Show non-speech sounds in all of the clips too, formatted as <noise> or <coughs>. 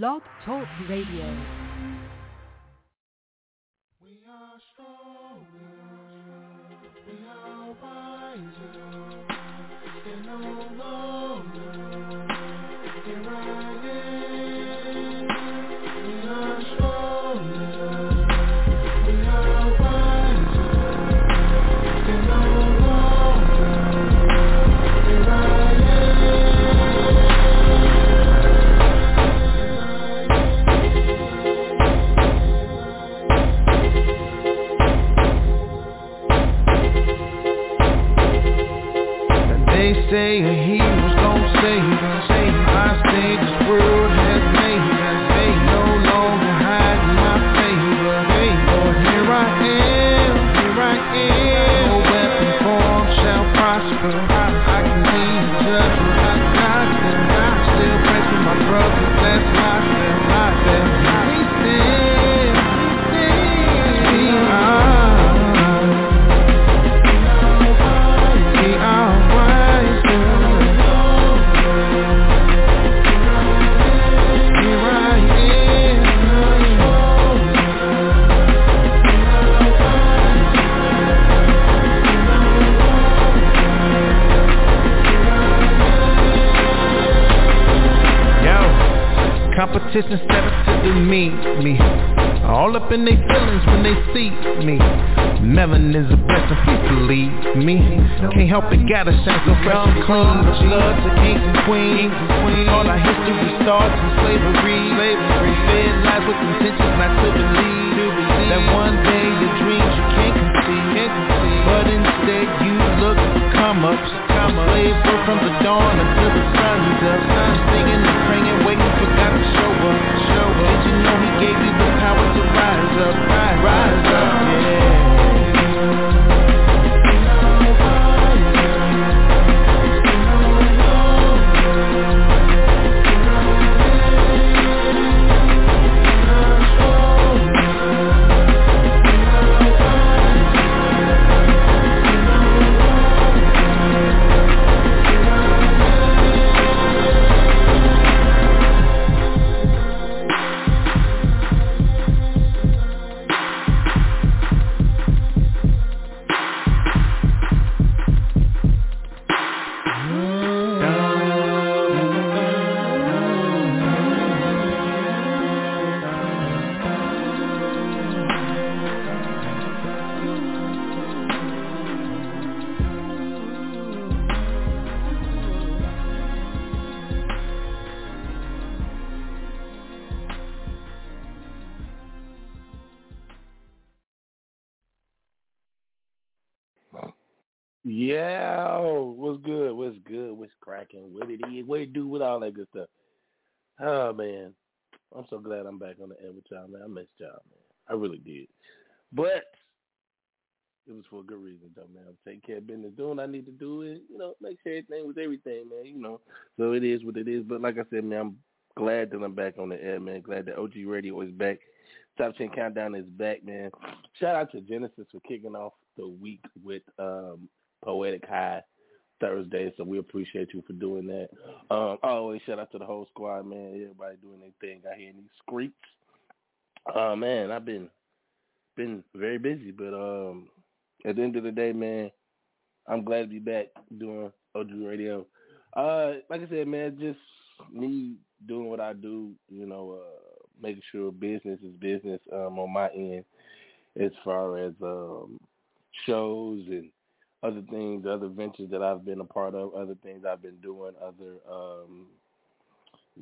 Blog Talk Radio. We are stronger, we are wiser, competition up to demean me. All up in their feelings when they see me. Melon is a blessing, please believe me. Can't help it, gotta shine so fresh and clean. The blood to kings and queens. All our history starts slavery. Slavery. Fed lies with intentions not to believe. That one day your dreams you can't conceive. But instead you look for come ups. Come up. Work from the dawn until the sun's up. Singing and praying, waiting for God to show up. Show up. Did you know He gave you the power to rise up? Rise, rise up. Yeah, Oh man, I'm so glad I'm back on the air with y'all, man. I missed y'all, man. I really did, but it was for a good reason, though, man. I'm taking care of business, doing I need to do, and you know, make sure everything was everything, man. You know, so it is what it is. But like I said, man, I'm glad that I'm back on the air, man. Glad that OG Radio is back. Top 10 Countdown is back, man. Shout out to Genesis for kicking off the week with um, Poetic High Thursday, so we appreciate you for doing that. Um, always shout out to the whole squad, man. Everybody doing their thing I hear these streets. Uh, man, I've been been very busy, but um, at the end of the day, man, I'm glad to be back doing OG Radio. Uh, like I said, man, just me doing what I do, you know, uh, making sure business is business um, on my end as far as um, shows and other things, other ventures that I've been a part of, other things I've been doing, other um,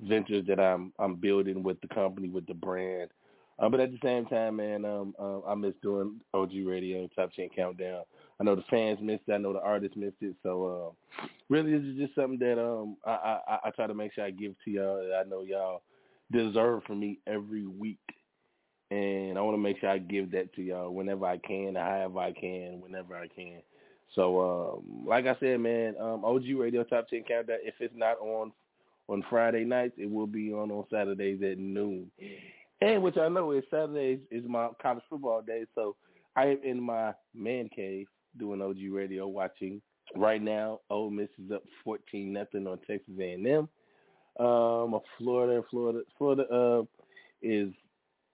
ventures that I'm I'm building with the company, with the brand. Uh, but at the same time, man, um, uh, I miss doing OG Radio, Top 10 Countdown. I know the fans missed it. I know the artists missed it. So uh, really, this is just something that um, I, I, I try to make sure I give to y'all that I know y'all deserve from me every week. And I want to make sure I give that to y'all whenever I can, however I can, whenever I can. So, um, like I said, man, um, OG Radio Top 10 Countdown, if it's not on on Friday nights, it will be on on Saturdays at noon. And which I know is Saturdays is my college football day, so I am in my man cave doing OG Radio watching right now. Ole Miss is up 14 nothing on Texas A&M. um, Florida. Florida, Florida uh, is,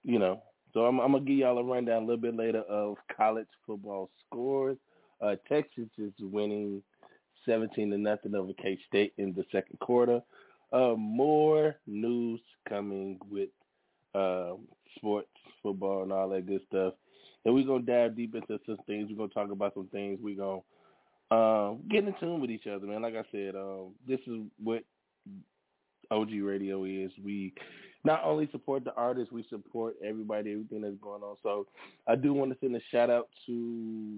you know, so I'm, I'm gonna give y'all a rundown a little bit later of college football scores. Uh, Texas is winning 17 to nothing over K State in the second quarter. Uh, more news coming with um, sports, football, and all that good stuff. And we're gonna dive deep into some things. We're gonna talk about some things. We're gonna um, get in tune with each other, man. Like I said, um, this is what OG Radio is. We not only support the artists, we support everybody, everything that's going on. So I do want to send a shout out to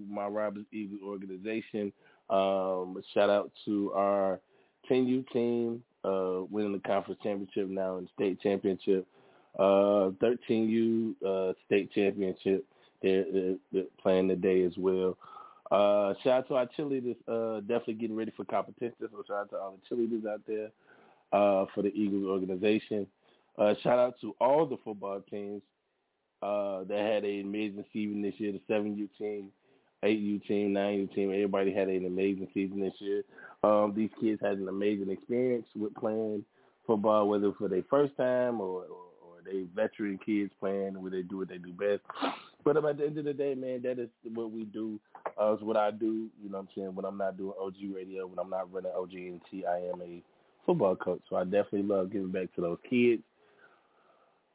my Robbers Eagle organization. Um, shout out to our 10U team, uh, winning the conference championship now and state championship. Uh, 13U uh, state championship. They're, they're playing today as well. Uh, shout out to our cheerleaders, uh, definitely getting ready for competition. So shout out to all the cheerleaders out there uh, for the Eagles organization. Uh, shout out to all the football teams uh, that had an amazing season this year. The 7U team, 8U team, 9U team, everybody had an amazing season this year. Um, these kids had an amazing experience with playing football, whether for their first time or, or they veteran kids playing where they do what they do best. But at the end of the day, man, that is what we do. Uh, it's what I do. You know what I'm saying? When I'm not doing OG radio, when I'm not running OG and T, I am a football coach. So I definitely love giving back to those kids.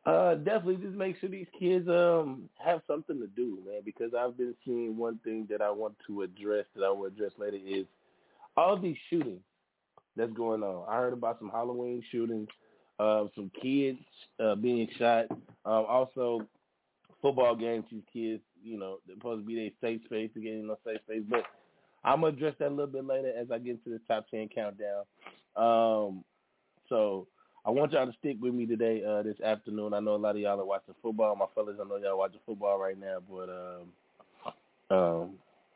Uh, definitely just make sure these kids um have something to do, man, because I've been seeing one thing that I want to address that I will address later is all these shootings that's going on. I heard about some Halloween shootings uh, some kids uh, being shot. Um, also, football games. These kids, you know, they're supposed to be their safe space to get in a safe space. But I'm gonna address that a little bit later as I get into the top ten countdown. Um, so I want y'all to stick with me today, uh, this afternoon. I know a lot of y'all are watching football. My fellas, I know y'all watching football right now, but um, um,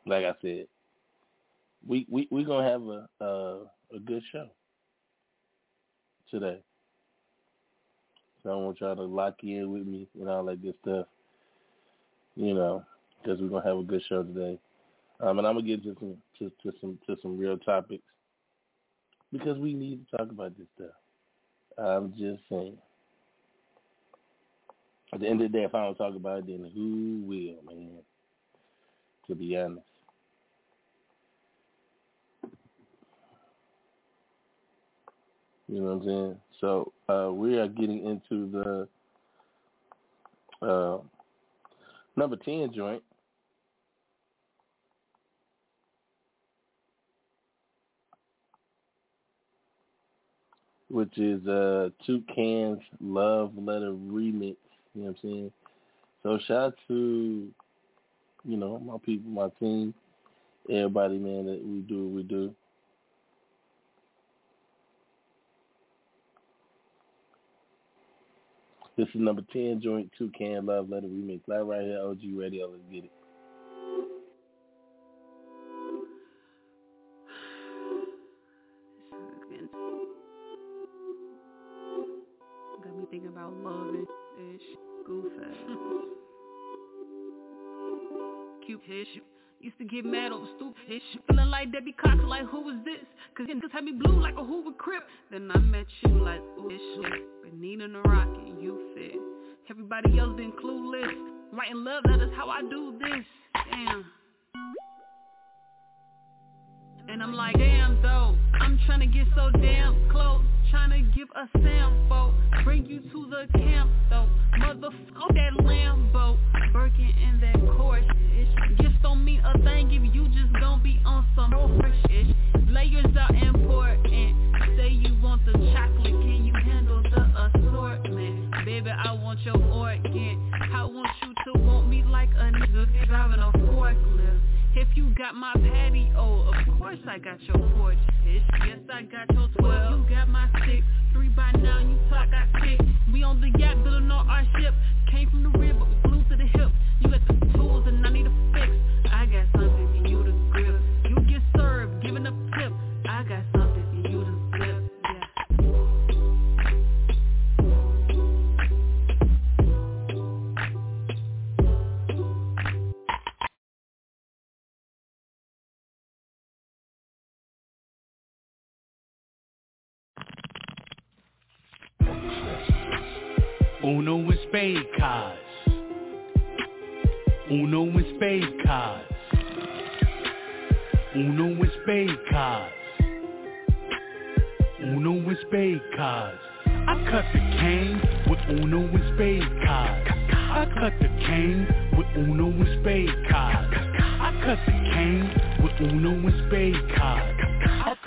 like I said, we we we gonna have a uh, a good show today. So I want y'all to lock in with me and all that good stuff. You know, because we're gonna have a good show today. Um, and I'm gonna get to some to, to some to some real topics because we need to talk about this stuff. I'm just saying. At the end of the day, if I don't talk about it, then who will, man? To be honest. You know what I'm saying? So uh, we are getting into the uh, number 10 joint. Which is uh, two cans Love Letter Remix. You know what I'm saying? So shout out to, you know, my people, my team, everybody, man, that we do what we do. This is number 10, Joint Toucan Love Letter Remix. Live right here, OG Radio. Let's get it. Ish. Used to get mad over stupid shit. Feeling like Debbie Cox, like who was this? Cause niggas had me blue like a Hoover Crip. Then I met you like ooh ish. Benita and Rocky, you fit. Everybody else been clueless. Writing love letters, how I do this. Damn. And I'm like, damn though, I'm trying to get so damn close Trying to give a sample, bring you to the camp though. Motherfucker, that Lambo, Birkin in that course Gifts don't mean a thing if you just gon' be on some shit Layers are important, say you want the chocolate, can you handle the assortment? Baby, I want your organ, I want you to want me like a nigga driving a forklift if you got my patio, of course I got your porch, bitch. Yes, I got your 12. You got my six. Three by now, you talk, I six. We on the yacht, building on our ship. Came from the rib, but we glued to the hip. You got the Uno and spade cards. Uno and spade cards. Uno and spade cards. Uno and spade cards. I cut the cane with Uno and spade cards. I cut the cane with Uno and spade cards. I cut the cane with Uno and spade cards.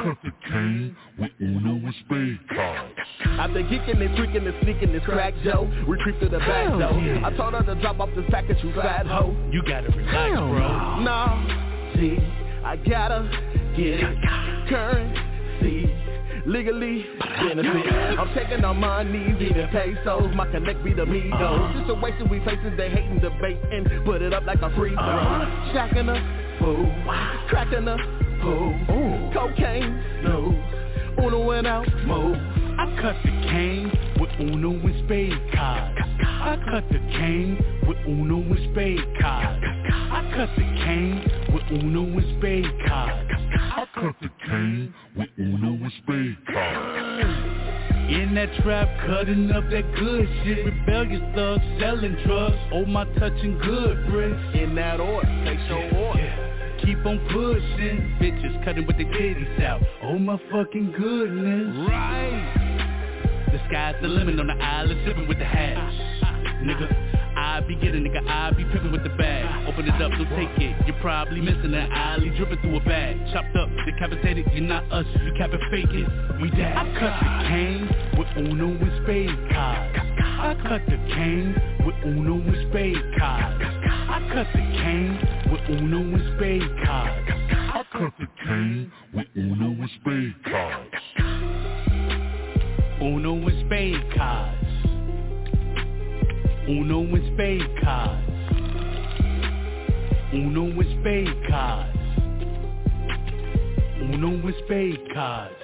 Cut the cane with Uno and spade cards. I've been kicking and freaking and sneaking this crack Joe. We creep through the back Hell door. yeah. I told her to drop off this package, you fat hoe. You gotta relax, Hell bro. No, see, I gotta get it. Currency, legally benefit. I'm taking on my knees, eating pesos. My connect be the me though. Situation we facing, they hating, debating. Put it up like a free throw. Uh-huh. Shacking a fool, cracking Cocaine, no. Uno went out, move. I cut the cane with Uno and spade cards. I cut the cane with Uno and spade cards. I cut the cane with Uno and spade cards. I cut the cane with Uno and spade cards. In that trap, cutting up that good shit. Rebellious thugs selling drugs. Oh my touching good bricks. In that order, take your order. Keep on pushing, bitches cutting with their titties out. Oh my fucking goodness. Right. The sky's the limit on the island, sipping with the hash. Nigga, I be getting, nigga, I be pimping with the bag. Open it up, don't take it. You're probably missing an alley, dripping through a bag. Chopped up, decapitated, you're not us, you cap it fake it. We dead. I cut the cane with Uno and spade cards. I cut the cane with Uno and spade cards. I cut the cane with Uno and spade cards. I cut the cane with Uno and spade cards. Uno and spade cards. Uno and spade cards. Uno and spade cards. Uno and spade cards.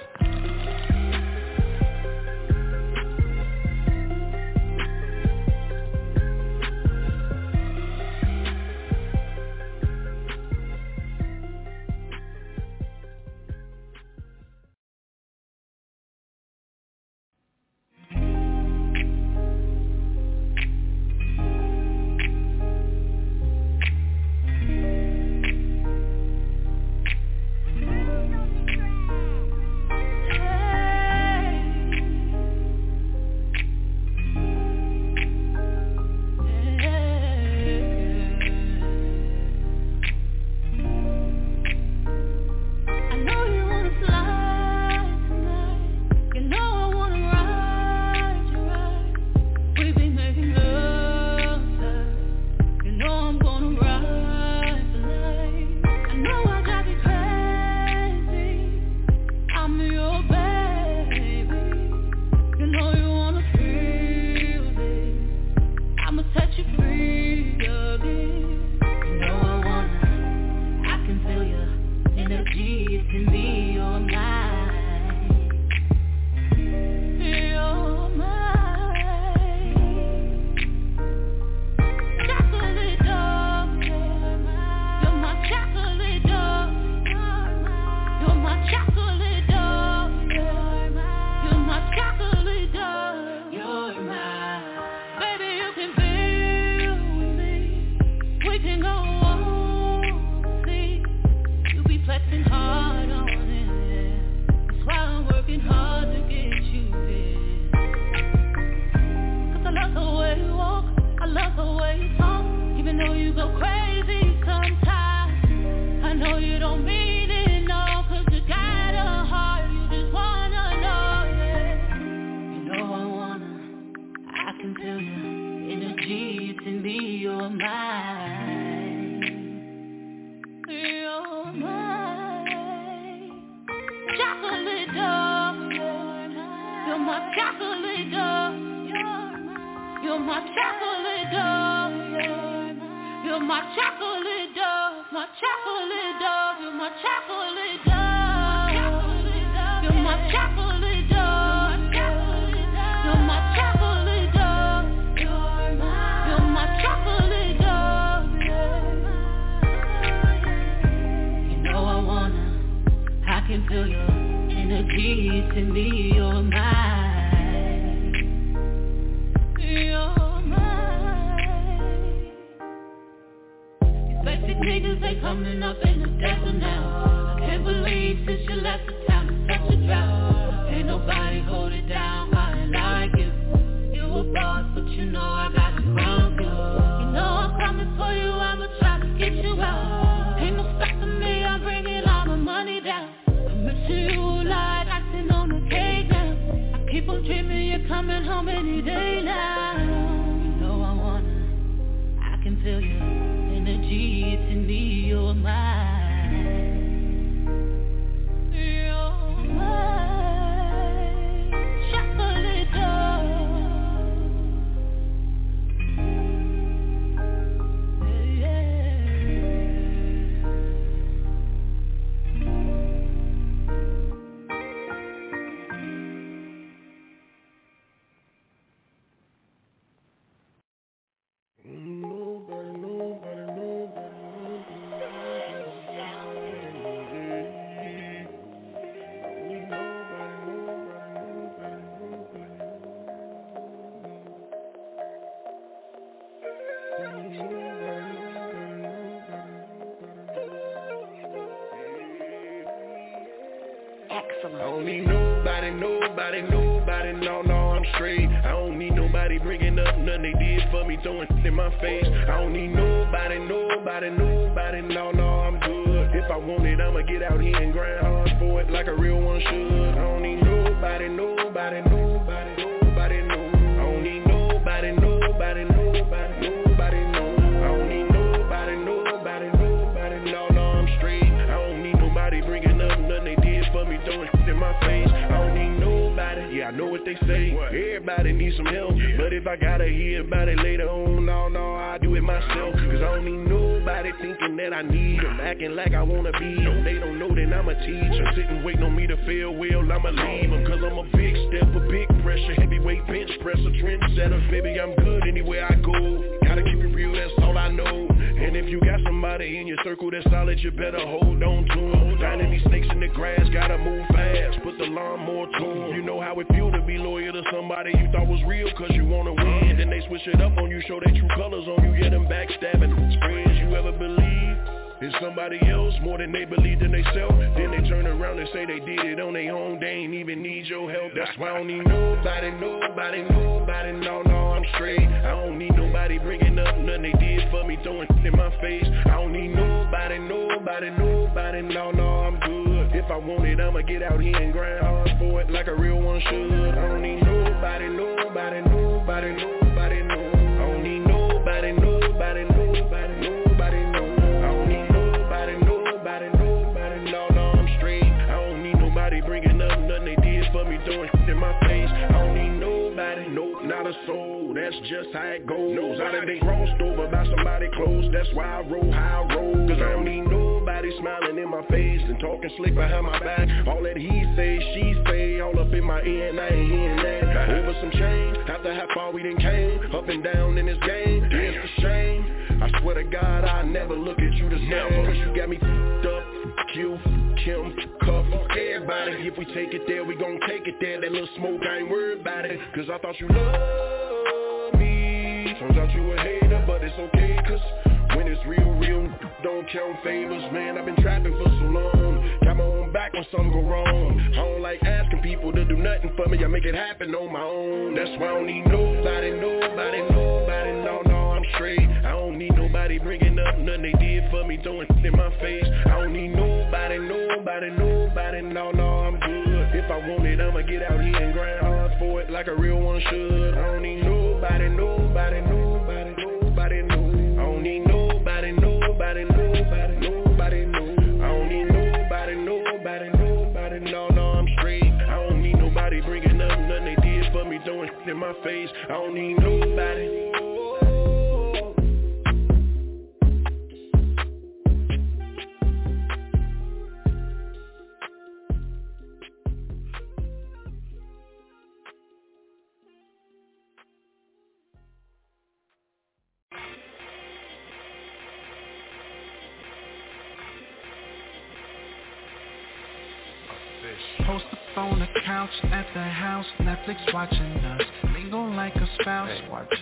Excellent. I don't need nobody, nobody, nobody, no, no, I'm straight. I don't need nobody bringing up nothing they did for me, throwing in my face. I don't need nobody, nobody, nobody, no, no, I'm good. If I want it, I'ma get out here and grind hard for it like a real one should. I don't need nobody, nobody, nobody, yeah, what they say. Everybody needs some help, but if I gotta hear about it later on, no, no, I do it myself. Cause I don't need nobody thinking that I need them, acting like I wanna be them. They don't know that I'm a teacher, sitting waiting on me to fail well, I'ma leave them. Cause I'm a big step, a big pressure, heavyweight bench presser, trendsetter. Baby, I'm good anywhere I go. Gotta keep it real, that's all I know. And if you got somebody in your circle that's solid, you better hold on to them. Finding these snakes in the grass, gotta move fast. Put the lawnmower 'em. You know how it feel to be loyal to somebody you thought was real cause you wanna win. Then they switch it up on you, show their true colors on you, yeah, them backstabbing friends you ever believe. It's somebody else more than they believe in themselves. Then they turn around and say they did it on their own. They ain't even need your help. That's why I don't need nobody, nobody, nobody. No, no, I'm straight. I don't need nobody bringing up nothing they did for me, throwing in my face. I don't need nobody, nobody, nobody. No, no, I'm good. If I want it, I'ma get out here and grind hard for it like a real one should. I don't need nobody, nobody, nobody, nobody, no. I don't need nobody, nobody, nobody, nobody, no. I don't need nobody, nobody, nobody, no, no, I'm straight. I don't need nobody bringing up nothing they did for me, throwing in my face. I don't need nobody, nope, not a soul. That's just how it goes. Knows how to they crossed over by somebody close. That's why I roll how I roll. Cause I don't need nobody smiling in my face and talking slick behind my back. All that he say, she say, all up in my ear and I ain't hearing that. Over some change, after how far we done came, up and down in this game. It's a shame. I swear to God, I never look at you the same. Cause you got me f***ed up. Q, Kim, Cuff, everybody. If we take it there, we gon' take it there. That little smoke, I ain't worried about it. Cause I thought you loved. Turns out you a hater, but it's okay. Cause when it's real, real, don't count favors. Man, I've been trapping for so long. Got my own back when something go wrong. I don't like asking people to do nothing for me. I make it happen on my own. That's why I don't need nobody, nobody, nobody. No, no, I'm straight. I don't need nobody bringing up nothing they did for me, throwing in my face. I don't need nobody, nobody, nobody. No, no, I'm good. If I want it, I'ma get out here and grind like a real one should. I don't need nobody, nobody, nobody, nobody, no. I don't need nobody, nobody, nobody, nobody, no. I don't need nobody, nobody, nobody. No, no, I'm straight. I don't need nobody bringing up nothing they did for me, throwing in my face. I don't need nobody. Couch at the house, Netflix watching us. Mingle like a spouse. Hey, watch.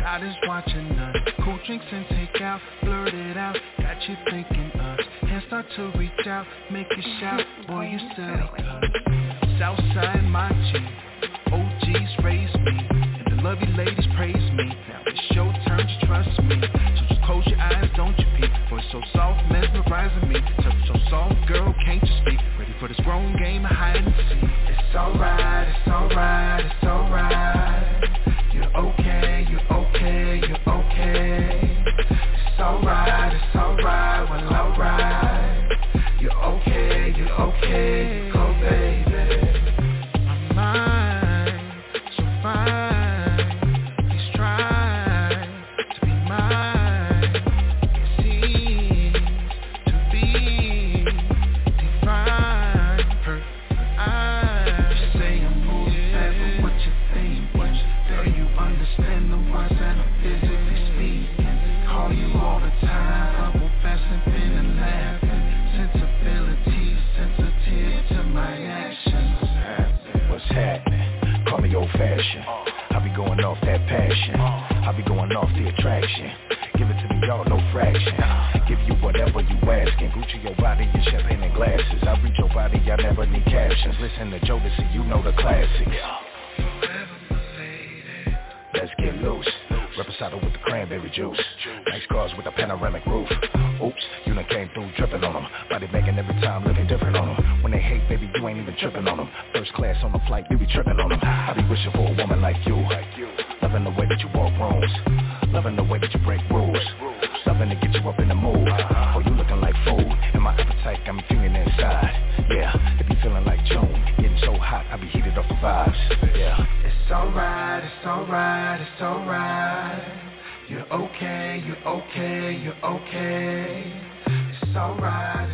God is watching us. Cool drinks and take out, blurt it out. Got you thinking us. Hands start to reach out, make you shout. Boy, you silly. Southside my G. OGs raise me. And the lovely ladies praise me. Now it's your turn to trust me. So just close your eyes, don't you peek. Voice so soft, mesmerizing me. Touch so soft, girl, can't you speak? For this grown game of hide and seek. It's alright, it's alright, it's alright. Attraction. Give it to me y'all, no fraction. Give you whatever you asking. Gucci your body and champagne and glasses. I read your body, I never need captions. Listen to Jodeci, you know the classics. Let's get loose. Reposado with the cranberry juice. Nice cars with a panoramic roof. Oops, you done came through dripping on them. Body making every time looking different on them. When they hate, baby, you ain't even tripping on them. First class on the flight, you be tripping on them. I be wishing for a woman like you. Loving the way that you walk rooms. Loving the way that you break rules. Loving to get you up in the mood. Oh, you looking like food. And my appetite got me feeling inside. Yeah, it be feeling like June. Getting so hot, I be heated off the vibes. Yeah. It's alright, it's alright, it's alright. You're okay, you're okay, you're okay. It's alright,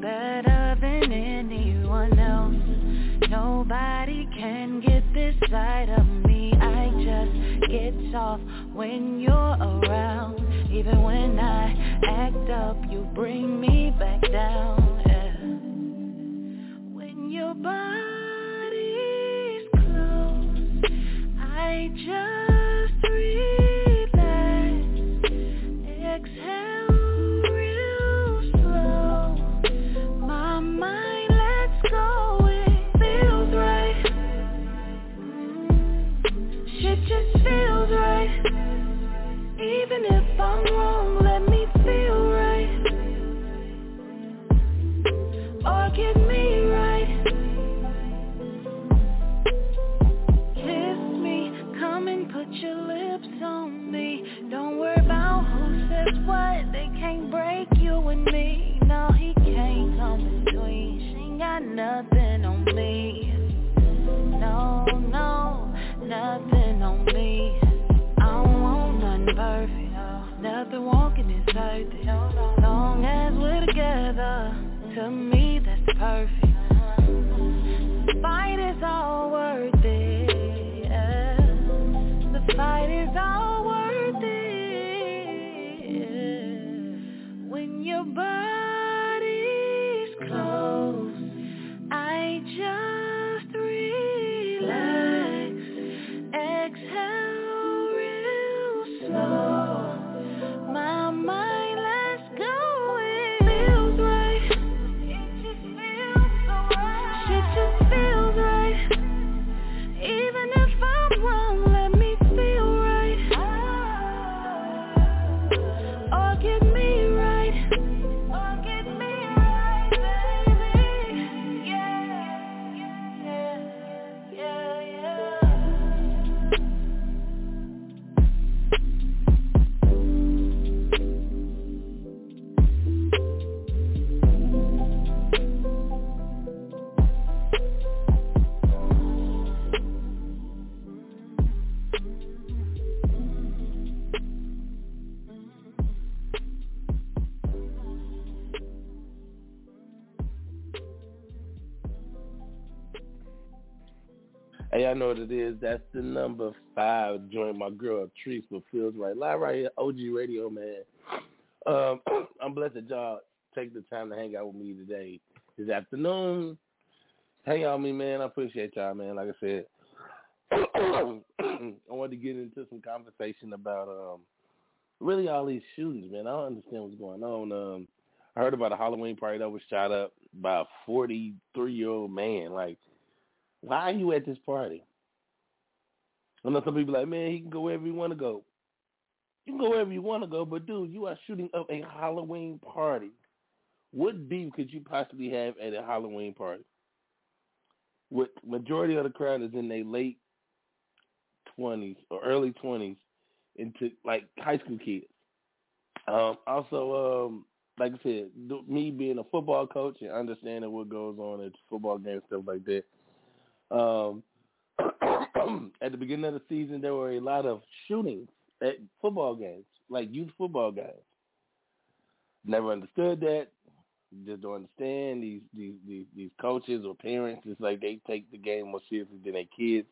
better than anyone else. Nobody can get this side of me. I just get soft when you're around. Even when I act up, you bring me back down. yeah. When your body's close, I just relax. Even if I'm wrong, let me feel right. Or get me right. Kiss me, come and put your lips on me. Don't worry about who says what. They can't break you and me. No, he can't come between. She ain't got nothing on me. No, no, nothing on me. I don't want nothing perfect. Nothing walking is perfect. Long as we're together, to me that's perfect. The fight is all worth it. The fight is all or give me know what it is. That's the number five joint my girl Treese but feels right. Live right here, OG Radio, man. Um, <clears throat> I'm blessed that y'all take the time to hang out with me today, this afternoon. Hang out with me, man. I appreciate y'all, man. Like I said, <clears throat> I wanted to get into some conversation about um, really all these shootings, man. I don't understand what's going on. Um, I heard about a Halloween party that was shot up by a 43 year old man. Like, why are you at this party? I know some people like, man, he can go wherever he want to go. You can go wherever you want to go, but dude, you are shooting up a Halloween party. What beef could you possibly have at a Halloween party? What majority of the crowd is in their late twenties or early twenties, into like high school kids. Um, also, um, like I said, me being a football coach and understanding what goes on at football games, stuff like that. Um, Um, at the beginning of the season, there were a lot of shootings at football games, like youth football games. Never understood that. Just don't understand these these these, these coaches or parents. It's like they take the game more seriously than their kids.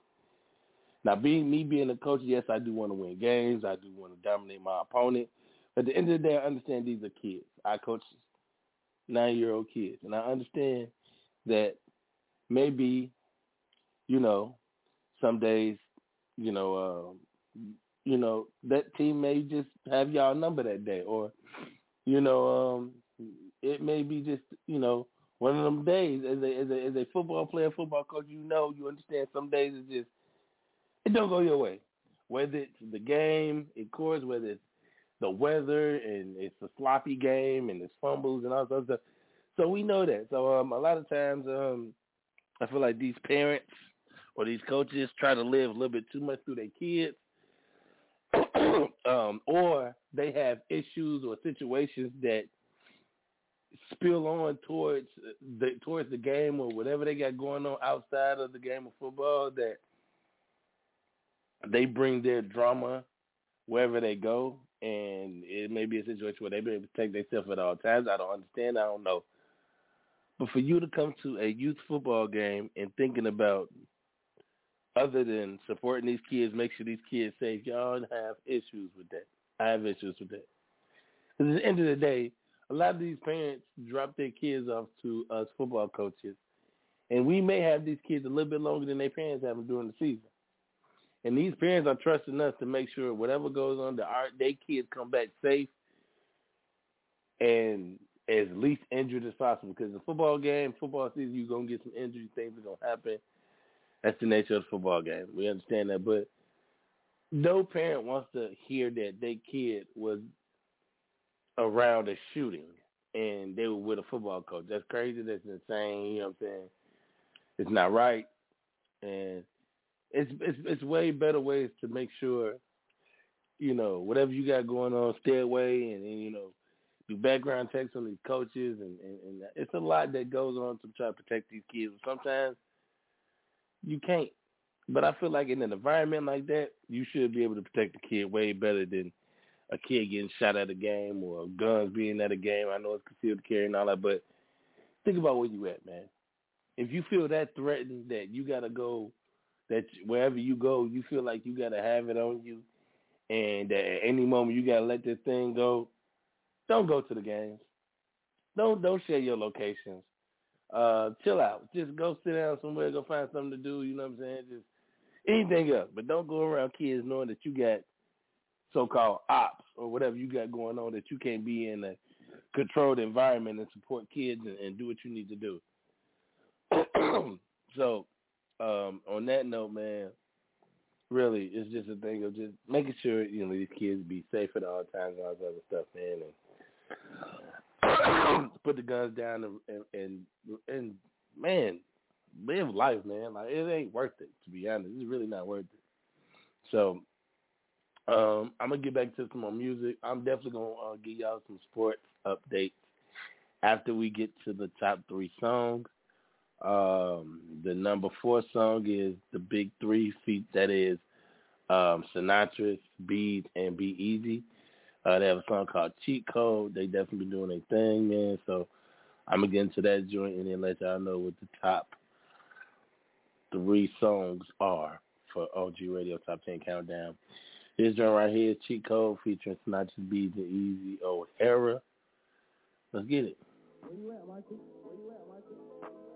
Now, being me being a coach, yes, I do want to win games. I do want to dominate my opponent. But at the end of the day, I understand these are kids. I coach nine-year-old kids, and I understand that maybe, you know, some days, you know, um, you know that team may just have y'all number that day, or you know, um, it may be just you know one of them days as a as a as a football player, football coach. You know, you understand some days it's just it don't go your way. Whether it's the game, of course, whether it's the weather and it's a sloppy game and it's fumbles and all that stuff. So we know that. So um, a lot of times um, I feel like these parents or these coaches try to live a little bit too much through their kids. <clears throat> um, or they have issues or situations that spill on towards the towards the game or whatever they got going on outside of the game of football that they bring their drama wherever they go, and it may be a situation where they to protect themselves at all times. I don't understand. I don't know. But for you to come to a youth football game and thinking about other than supporting these kids, make sure these kids safe, y'all have issues with that. I have issues with that. Because at the end of the day, a lot of these parents drop their kids off to us football coaches, and we may have these kids a little bit longer than their parents have them during the season. And these parents are trusting us to make sure whatever goes on, that our their kids come back safe and as least injured as possible. Because the football game, football season, you're gonna get some injury, things are gonna happen. That's the nature of the football game. We understand that, but no parent wants to hear that their kid was around a shooting and they were with a football coach. That's crazy. That's insane. You know what I'm saying? It's not right. And it's it's it's way better ways to make sure, you know, whatever you got going on, stay away and, and you know, do background checks on these coaches and, and, and it's a lot that goes on to try to protect these kids. Sometimes you can't. But I feel like in an environment like that, you should be able to protect the kid way better than a kid getting shot at a game or guns being at a game. I know it's concealed carry and all that, but think about where you at, man. If you feel that threatened that you gotta go that wherever you go, you feel like you got to have it on you, and that at any moment you got to let this thing go. Don't go to the games. Don't don't share your locations. Uh, chill out. Just go sit down somewhere. Go find something to do. You know what I'm saying? Just anything else, but don't go around kids knowing that you got so-called ops or whatever you got going on that you can't be in a controlled environment and support kids and, and do what you need to do. <clears throat> so um, on that note, man, really, it's just a thing of just making sure you know these kids be safe at all times and all this other stuff, man, and <coughs> put the guns down and, and and and man, live life, man. Like it ain't worth it to be honest. It's really not worth it. So um, I'm gonna get back to some more music. I'm definitely gonna uh, give y'all some sports updates after we get to the top three songs. Um, the number four song is the Big Three feat. That is um, Sinatra, Speed, and Be Easy. Uh, they have a song called Cheat Code. They definitely doing their thing, man. So I'm gonna get into that joint and then let y'all know what the top three songs are for OG Radio Top 10 Countdown. This joint right here Cheat Code featuring Snatches Beats and Easy O'Hara. Let's get it. Where you at, Michael? Where you at, Michael?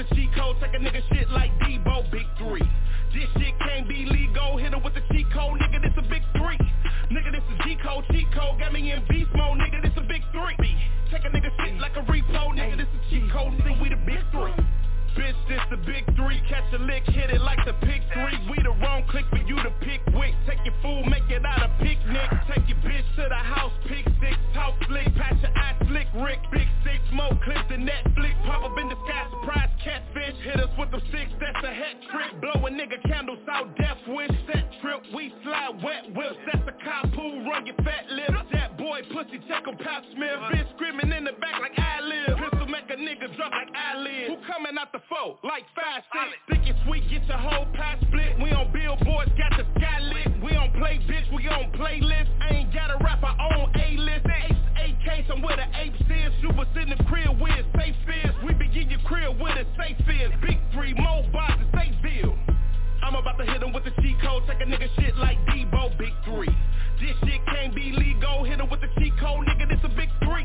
With the cheat code, take a nigga shit like Debo, big three. This shit can't be legal, hit him with the cheat code, nigga, this a big three. Nigga, this is G code, cheat code, got me in beast mode, nigga, this a big three. Take a nigga shit like a repo, nigga, this is cheat code, nigga, we the big three. Bitch, this the big three. Catch a lick, hit it like the pick three. We the wrong click for you to pick wick. Take your food, make it out a picnic. Take your bitch to the house, pick six. Talk slick, patch your eye slick, Rick. Big six, smoke clips and Netflix. Pop up in the sky, surprise catfish. Hit us with the six, that's a hat trick. Blow a nigga candles out, death wish. Set trip, we slide wet whips. That's a cop who run your fat lips. That boy pussy, check him, Pat Smith. Bitch screaming in the back like I live. Pistol make a nigga drop like I live. Who coming out the four, like five six. Thick and sweet, get your whole pie split. We on billboards, got the sky lit. We on play, bitch, we on playlist. I ain't got a rap, I own A-list. AK, I'm where the apes is. Was in the crib where it's safe is. We begin your crib where the safe is. Big three, more and safe bill. I'm about to hit him with the cheat code, take a nigga shit like Debo, big three. This shit can't be legal, hit him with the cheat code, nigga, this a big three.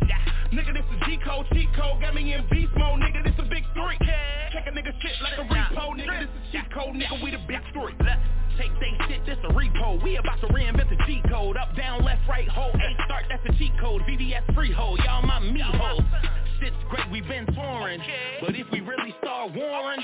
Nigga, this a G code, cheat code, got me in beast mode, nigga, this a big three. Check a nigga shit like a repo, nigga, this a cheat code, nigga, we the big three. Take they shit, this a repo. We about to reinvent the G code. Up, down, left, right, hold, eight start, that's a cheat code. VVS freehold, y'all my me hoes. Shit's great, we've been touring. But if we really start warring,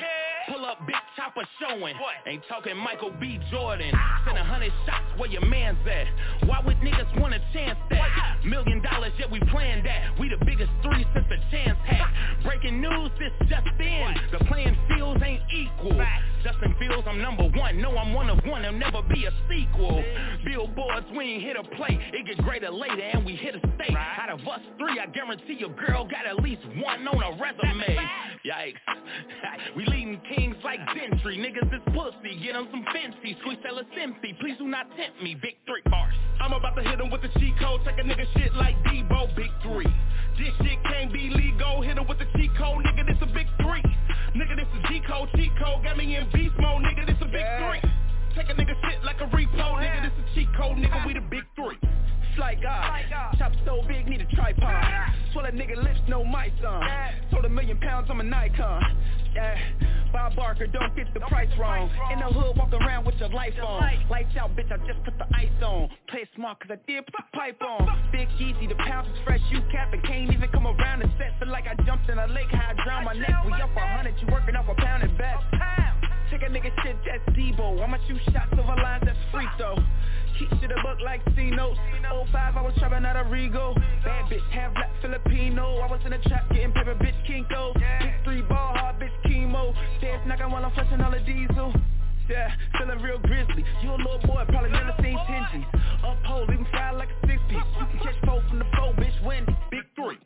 pull up big chopper showing. Ain't talking Michael B. Jordan. Send a hundred shots where your man's at. Why would niggas want a chance that? Million dollars, yeah, we planned that. We the biggest three since the chance had. Breaking news, this just in. The playing fields ain't equal. Justin Fields, I'm number one. No, I'm one of one. There'll never be a sequel. Billboards, we ain't hit a play. It get greater later and we hit a state. Out of us three, I guarantee your girl got at least one on a resume. Yikes. <laughs> we leading kings like Gentry. Niggas is pussy. Get them some fancy. Squeeze tell us empty. Please do not tempt me. Big three bars. I'm about to hit him with the cheat code. Take a nigga shit like Debo. Big three. This shit can't be legal. Hit him with the cheat code. Nigga, this a big three. Nigga, this is G code. Cheat code. Got me in beast mode. Nigga, this a big three. Take a nigga shit like a repo. Nigga, this a cheat code. Nigga, we the big three. Sly God, chop so big, need a tripod. Swell a nigga lips, no mic on. Uh. Sold a million pounds, I'm a Nikon. Yeah, Bob Barker, don't get the price wrong. In the hood, walk around with your life on. Lights out, bitch, I just put the ice on. Play smart, cause I did put the pipe on. Big easy, the pounds is fresh, you cap and can't even come around the set. Feel like I jumped in a lake, how I drown my neck. We up a hundred, you working off a pound at best. Take a nigga shit, that's Debo. I'ma shoot shots over lines, that's free throw. Keep shit a book like C-notes 05, I was trapping out of Rego. Bad bitch, half black Filipino. I was in the trap getting paper, bitch, Kinko. Big three ball hard, bitch, chemo. Stairs knocking while I'm flushing all the diesel. Yeah, feeling real grizzly You a little boy, probably never seen Tingy Uphold, leave him fried like a six piece. You can catch four from the floor, bitch, Wendy Big three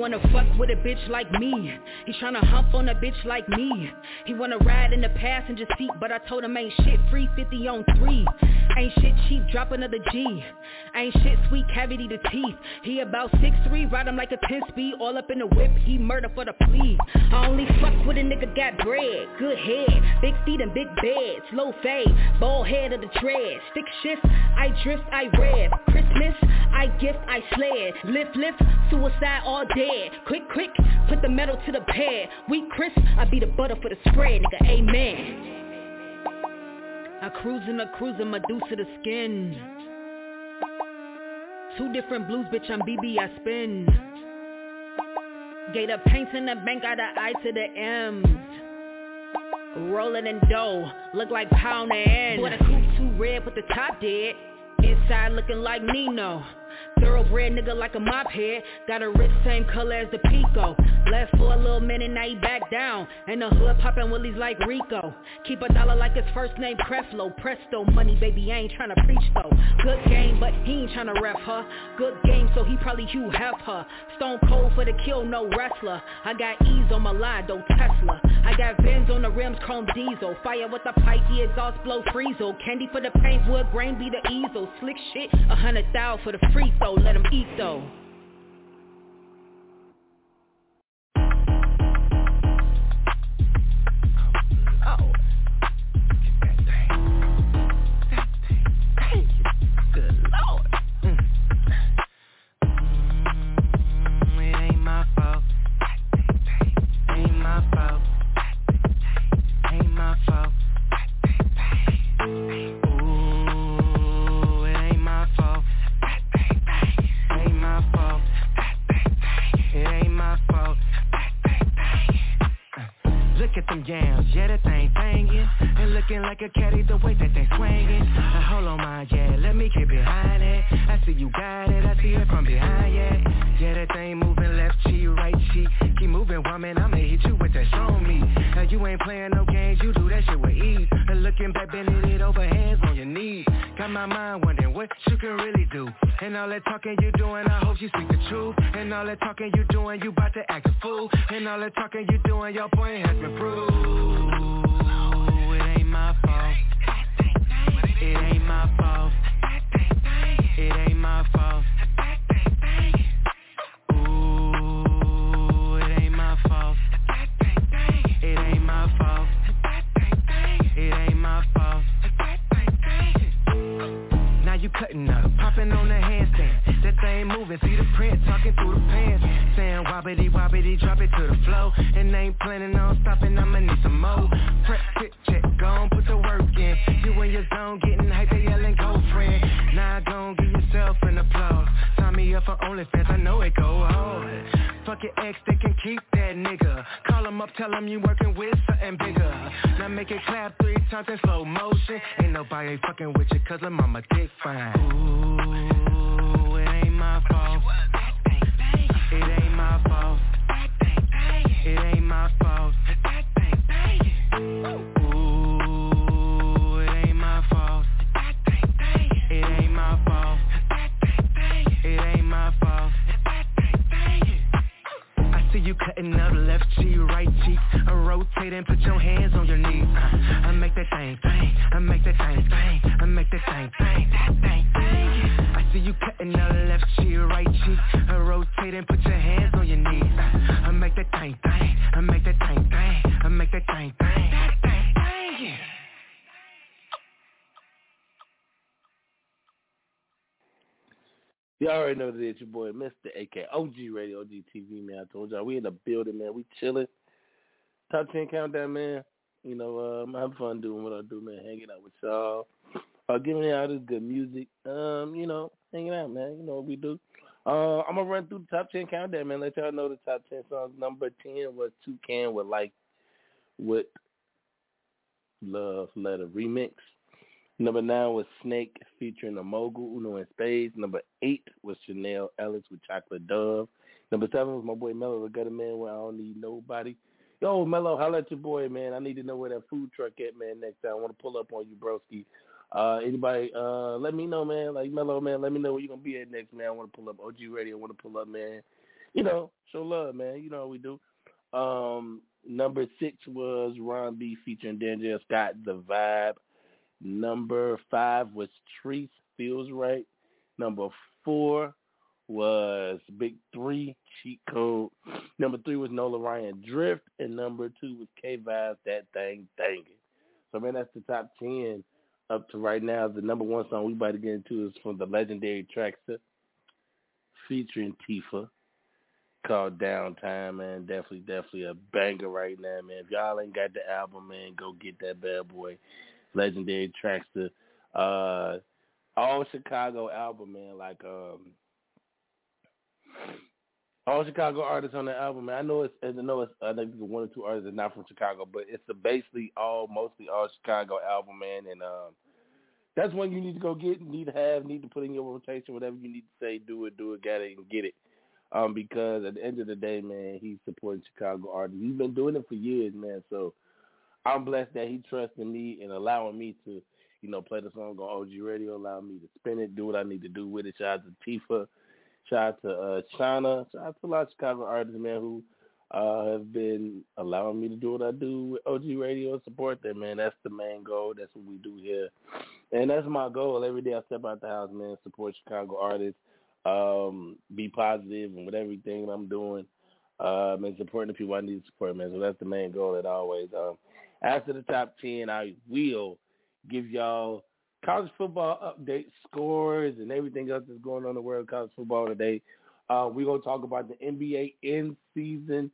wanna fuck with a bitch like me. He tryna hump on a bitch like me. He wanna ride in the passenger seat, but I told him ain't shit free 50 on 3. Ain't shit cheap, drop another G. Ain't shit sweet, cavity to teeth. He about 6'3, ride him like a 10 speed, all up in the whip, he murder for the plea. I only fuck with a nigga got bread, good head, big feet and big beds, low fade, bald head of the tread, stick shift, I drift, I rev, Christmas, I gift, I sled, lift, lift, suicide all dead, quick, quick, put the metal to the pad, we crisp, I be the butter for the spread, nigga, amen. I cruising, I cruising, Medusa the skin. Two different blues, bitch, I'm BB, I spin. Gator paints in the bank, got the I to the M's. Rolling in dough, look like pound and Boy, the coupe too red, but the top dead. Inside looking like Nino. Thoroughbred nigga like a mop head. Got a wrist same color as the Pico. Left for a little minute, now he back down. And the hood poppin' willies like Rico. Keep a dollar like his first name Creflo. Presto money, baby, I ain't tryna preach though. Good game, but he ain't tryna rep her. Good game, so he probably Hugh her. Stone cold for the kill, no wrestler. I got ease on my line, though Tesla. I got Vins on the rims, chrome diesel. Fire with the pipe, the exhaust blow freezel. Candy for the paint, wood grain be the easel. Slick shit, a hundred thou for the free throw. Let him eat though. Already know that it's your boy, Mr. AK, OG Radio, OG TV, man. I told y'all, we in the building, man. We chilling. Top 10 countdown, man. You know, um, I'm having fun doing what I do, man. Hanging out with y'all. Uh, giving y'all this good music. Um, you know, hanging out, man. You know what we do. Uh, I'm to run through the top 10 countdown, man. Let y'all know the top 10 songs. Number 10 was Toucan with, like, with Love Letter Remix. Number nine was Snake featuring a mogul, Uno and Spades. Number eight was Chanel Ellis with Chocolate Dove. Number seven was my boy Mello, the gutter man where I don't need nobody. Yo, Mello, holla at your boy, man. I need to know where that food truck at, man, next time. I want to pull up on you, broski. Uh, anybody, uh, let me know, man. Like Mello, man, let me know where you're gonna be at next, man. I want to pull up OG Radio. I want to pull up, man. You know, show love, man. You know what we do. Um, number six was Ron B featuring Daniel Scott, The Vibe. Number five was Trees Feels Right. Number four was Big Three Cheat Code. Number three was Nola Ryan Drift, and number two was K Vibes That Thing Thangin'. So man, that's the top ten up to right now. The number one song we about to get into is from the legendary Traxster featuring Tifa called Downtime, man. Definitely, definitely a banger right now, man. If y'all ain't got the album, man, go get that bad boy legendary Traxster uh all Chicago album, man. Like um all Chicago artists on the album, man. I know it's I know it's I think one or two artists are not from Chicago, but it's a basically all mostly all Chicago album, man. And um that's one you need to go get, need to have, need to put in your rotation, whatever you need to say, do it, do it, get it, and get it. Um, because at the end of the day, man, he's supporting Chicago artists. He's been doing it for years, man. So I'm blessed that he trusted me and allowing me to, you know, play the song on OG Radio, allow me to spin it, do what I need to do with it. Shout out to Tifa, shout out to uh, China, shout out to a lot of Chicago artists, man, who uh, have been allowing me to do what I do with OG Radio and support them, man. That's the main goal. That's what we do here. And that's my goal. Every day I step out the house, man, support Chicago artists, um, be positive and with everything I'm doing, um, and supporting the people I need to support, man. So that's the main goal that I always. Um, after the top 10, I will give y'all college football update scores and everything else that's going on in the world of college football today. Uh, we're going to talk about the NBA in season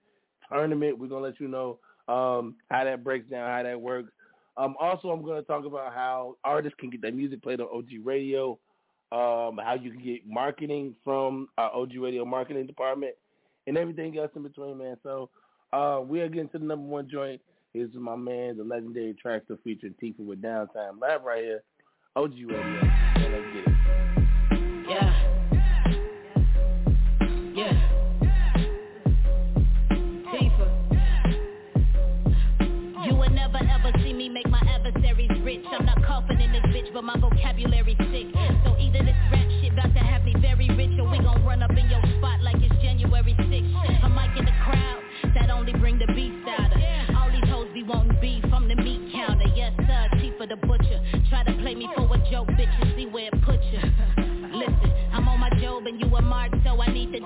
tournament. We're going to let you know um, how that breaks down, how that works. Um, also, I'm going to talk about how artists can get their music played on OG Radio, um, how you can get marketing from our OG Radio marketing department, and everything else in between, man. So uh, we are getting to the number one joint. Here's my man, the legendary Traxster featuring Tifa with Downtime Live right here, OG Radio. And let's get it. Yeah. Yeah. Tifa. You will never ever see me make my adversaries rich. I'm not coughing in this bitch, but my vocabulary sick. So either this rap shit about to have me very rich, or we gon' run up in your spot like it's January 6th.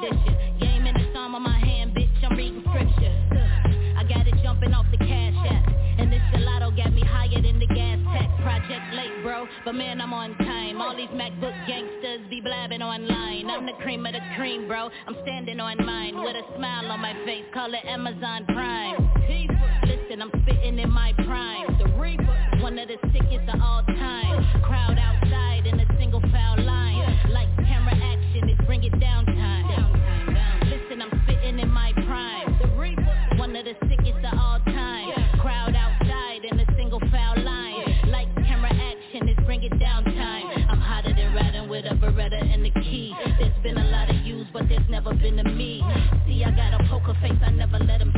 You ain't in the palm of my hand, bitch, I'm reading scripture. I got it jumping off the cash app. And this gelato got me higher than the gas tax. Project late, bro, but man, I'm on time. All these MacBook gangsters be blabbing online. I'm the cream of the cream, bro. I'm standing on mine with a smile on my face. Call it Amazon Prime. Listen, I'm spitting in my prime. The Reaper, one of the sickest of all time. Crowd outside in a single foul line. Like camera action, it's bring it down been a me. See, I got a poker face, I never let them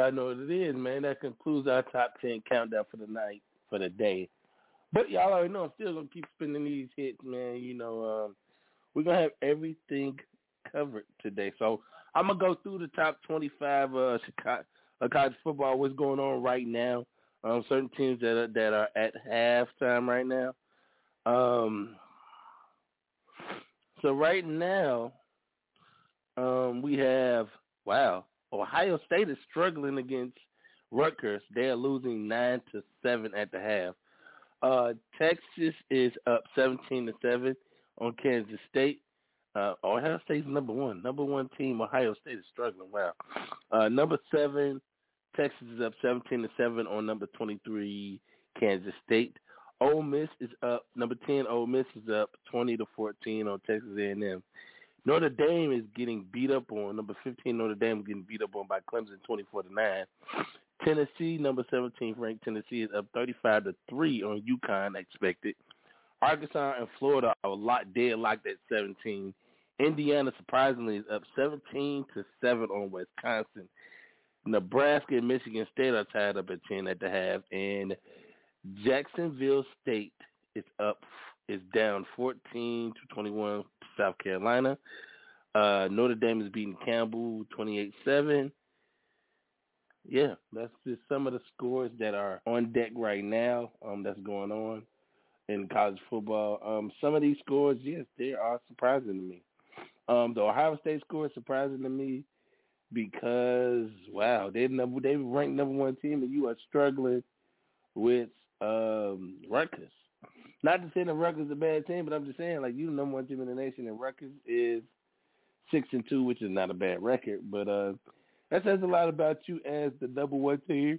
I know what it is, man. That concludes our top ten countdown for the night, for the day. But y'all already know I'm still gonna keep spinning these hits, man. You know, um, we're gonna have everything covered today. So I'm gonna go through the top 25 uh, Chicago, uh, college football. What's going on right now? Um, certain teams that are that are at halftime right now. Um, so right now, um, we have wow. Ohio State is struggling against Rutgers. They're losing nine to seven at the half. Uh, Texas is up seventeen to seven on Kansas State. Uh, Ohio State's number one. Number one team. Ohio State is struggling. Wow. Uh, number seven, Texas is up seventeen to seven on number twenty-three, Kansas State. Ole Miss is up. Number ten, Ole Miss is up twenty to fourteen on Texas A&M. Notre Dame is getting beat up on. Number 15, Notre Dame is getting beat up on by Clemson 24 to 9. Tennessee, number 17 ranked Tennessee is up 35 to 3 on UConn expected. Arkansas and Florida are lot dead locked at 17 Indiana surprisingly is up 17 to seven on Wisconsin. Nebraska and Michigan State are tied up at 10 at the half, and Jacksonville State is up is down 14 to 21 to South Carolina. Uh, Notre Dame is beating Campbell 28-7. Yeah, that's just some of the scores that are on deck right now. Um, that's going on in college football. Um, some of these scores, yes, they are surprising to me. Um, the Ohio State score is surprising to me because wow, they number they ranked number one team, and you are struggling with um, Rutgers. Not to say that Rutgers a bad team, but I'm just saying like you the number one team in the nation, and Rutgers is six and two, which is not a bad record, but uh, that says a lot about you as the number one team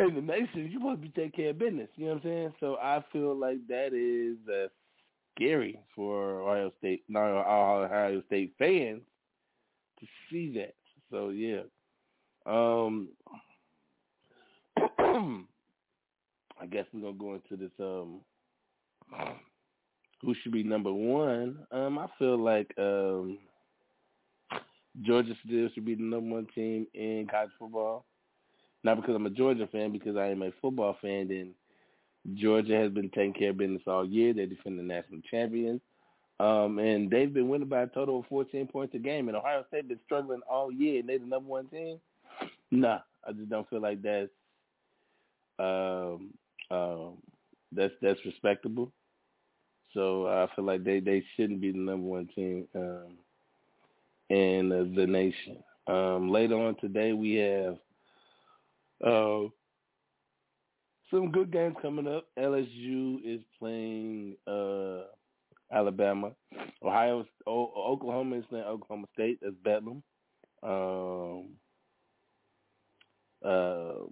in the nation. You to be taking care of business. You know what I'm saying? So I feel like that is uh, scary for Ohio State, not Ohio State fans to see that. So yeah. Um <clears throat> I guess we're gonna go into this um who should be number one. Um I feel like um Georgia still should be the number one team in college football. Not because I'm a Georgia fan, because I am a football fan and Georgia has been taking care of business all year. They defend the national champions. Um, and they've been winning by a total of 14 points a game. And Ohio State been struggling all year, and they're the number one team. Nah, I just don't feel like that's um, um, that's that's respectable. So I feel like they they shouldn't be the number one team um, in uh, the nation. Um, later on today, we have uh, some good games coming up. LSU is playing uh, Alabama. Ohio, o- Oklahoma is playing Oklahoma State. That's Bedlam. Um, uh,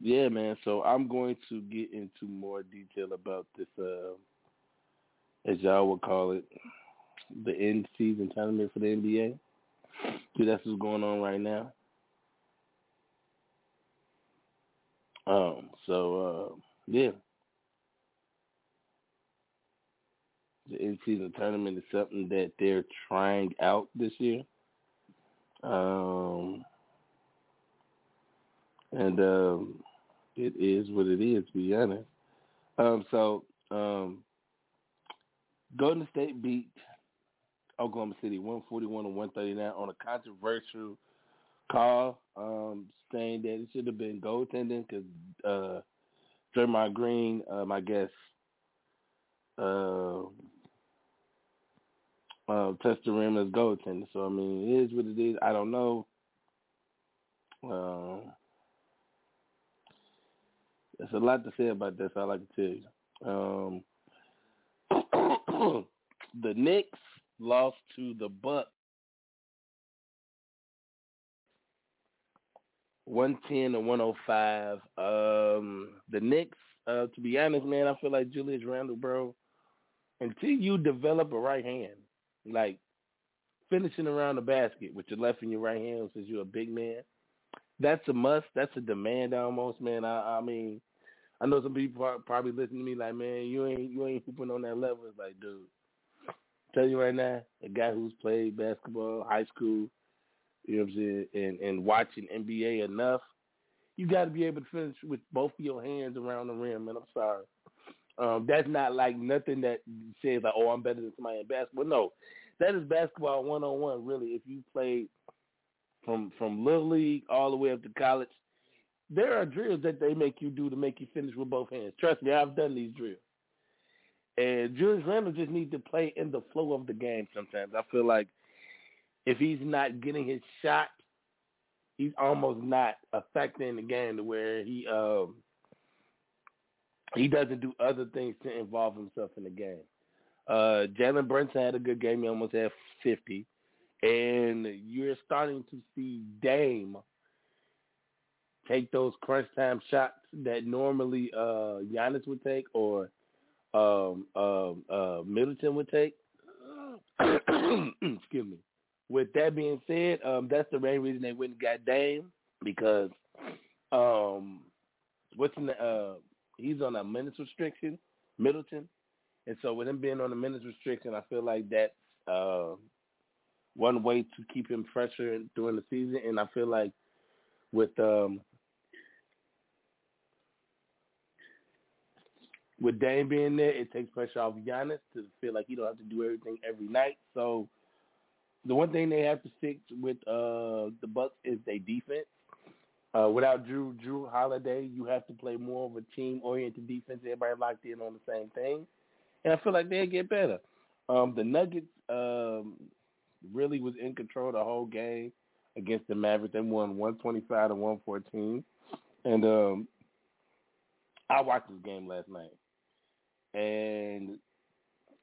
yeah, man. So I'm going to get into more detail about this, uh, as y'all would call it, the end season tournament for the NBA. See, that's what's going on right now. Um, so uh, yeah, the in-season tournament is something that they're trying out this year. Um, and um, it is what it is, to be honest. Um, so um, Golden State beat Oklahoma City 141 to 139 on a controversial call um, saying that it should have been goaltending because uh, Draymond Green, um, I guess, uh, uh, touched the rim as goaltender. So I mean, it is what it is. I don't know. Uh, there's a lot to say about this. I like to tell you. Um, <clears throat> the Knicks lost to the Bucks 110 to 105. Um, the Knicks, uh, to be honest, man, I feel like Julius Randle, bro, until you develop a right hand, like finishing around the basket with your left and your right hand since you're a big man, that's a must. That's a demand almost, man. I, I mean, I know some people probably listening to me like, man, you ain't you ain't hooping on that level. It's like, dude, tell you right now, a guy who's played basketball, high school, you know what I'm saying, and and watching NBA enough, you got to be able to finish with both of your hands around the rim. And I'm sorry, um, that's not like nothing that says like, oh, I'm better than somebody in basketball. No, that is basketball one on one. Really, if you played from from little league all the way up to college, there are drills that they make you do to make you finish with both hands. Trust me, I've done these drills. And Julius Randle just needs to play in the flow of the game sometimes. I feel like if he's not getting his shot, he's almost not affecting the game to where he um he doesn't do other things to involve himself in the game. Uh Jalen Brunson had a good game. He almost had 50. And you're starting to see Dame take those crunch time shots that normally uh Giannis would take or um, um, uh, Middleton would take. <coughs> Excuse me. With that being said, um, that's the main reason they went and got Dame because um, what's in the, uh, he's on a minutes restriction, Middleton, and so with him being on a minutes restriction, I feel like that's uh, one way to keep him fresher during the season, and I feel like with um, with Dame being there, it takes pressure off Giannis to feel like he don't have to do everything every night. So the one thing they have to fix with uh, the Bucks is their defense. Uh, without Jrue Jrue Holiday, you have to play more of a team oriented defense. Everybody locked in on the same thing, and I feel like they'll get better. Um, the Nuggets um, really was in control the whole game against the Mavericks. They won one twenty five to one fourteen, and um, I watched this game last night, and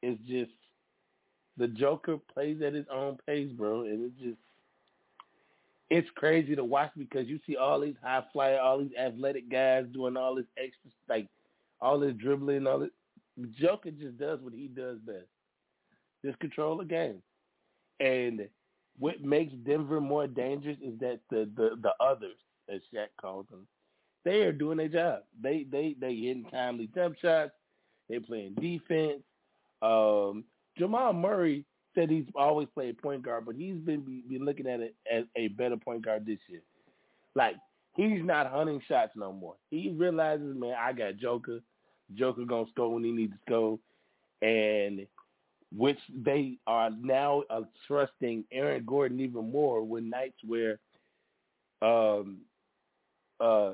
it's just the Joker plays at his own pace, bro, and it's just it's crazy to watch because you see all these high flyer, all these athletic guys doing all this extra, like all this dribbling, all this. Joker just does what he does best. Just control the game. And what makes Denver more dangerous is that the the, the others, as Shaq calls them, they are doing their job. They they they hitting timely jump shots. They playing defense. Um, Jamal Murray said he's always played point guard, but he's been be, be looking at it as a better point guard this year. Like he's not hunting shots no more. He realizes, man, I got Joker. Joker gonna score when he needs to score, and which they are now uh, trusting Aaron Gordon even more with nights where um, uh,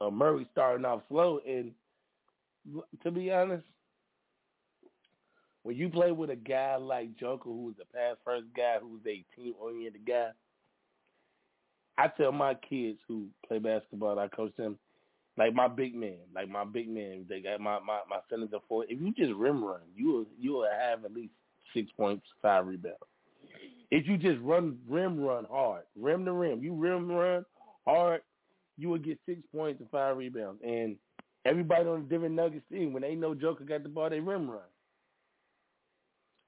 uh, Murray starting off slow. And to be honest, when you play with a guy like Joker, who's a pass first guy, who's a team oriented guy, I tell my kids who play basketball, I coach them, like my big man, like my big man, they got my my my centers are four. If you just rim run, you will you will have at least six points, five rebounds. If you just run rim run hard, rim to rim, you rim run hard, you will get six points and five rebounds. And everybody on the different Nuggets team, when they know Joker got the ball, they rim run.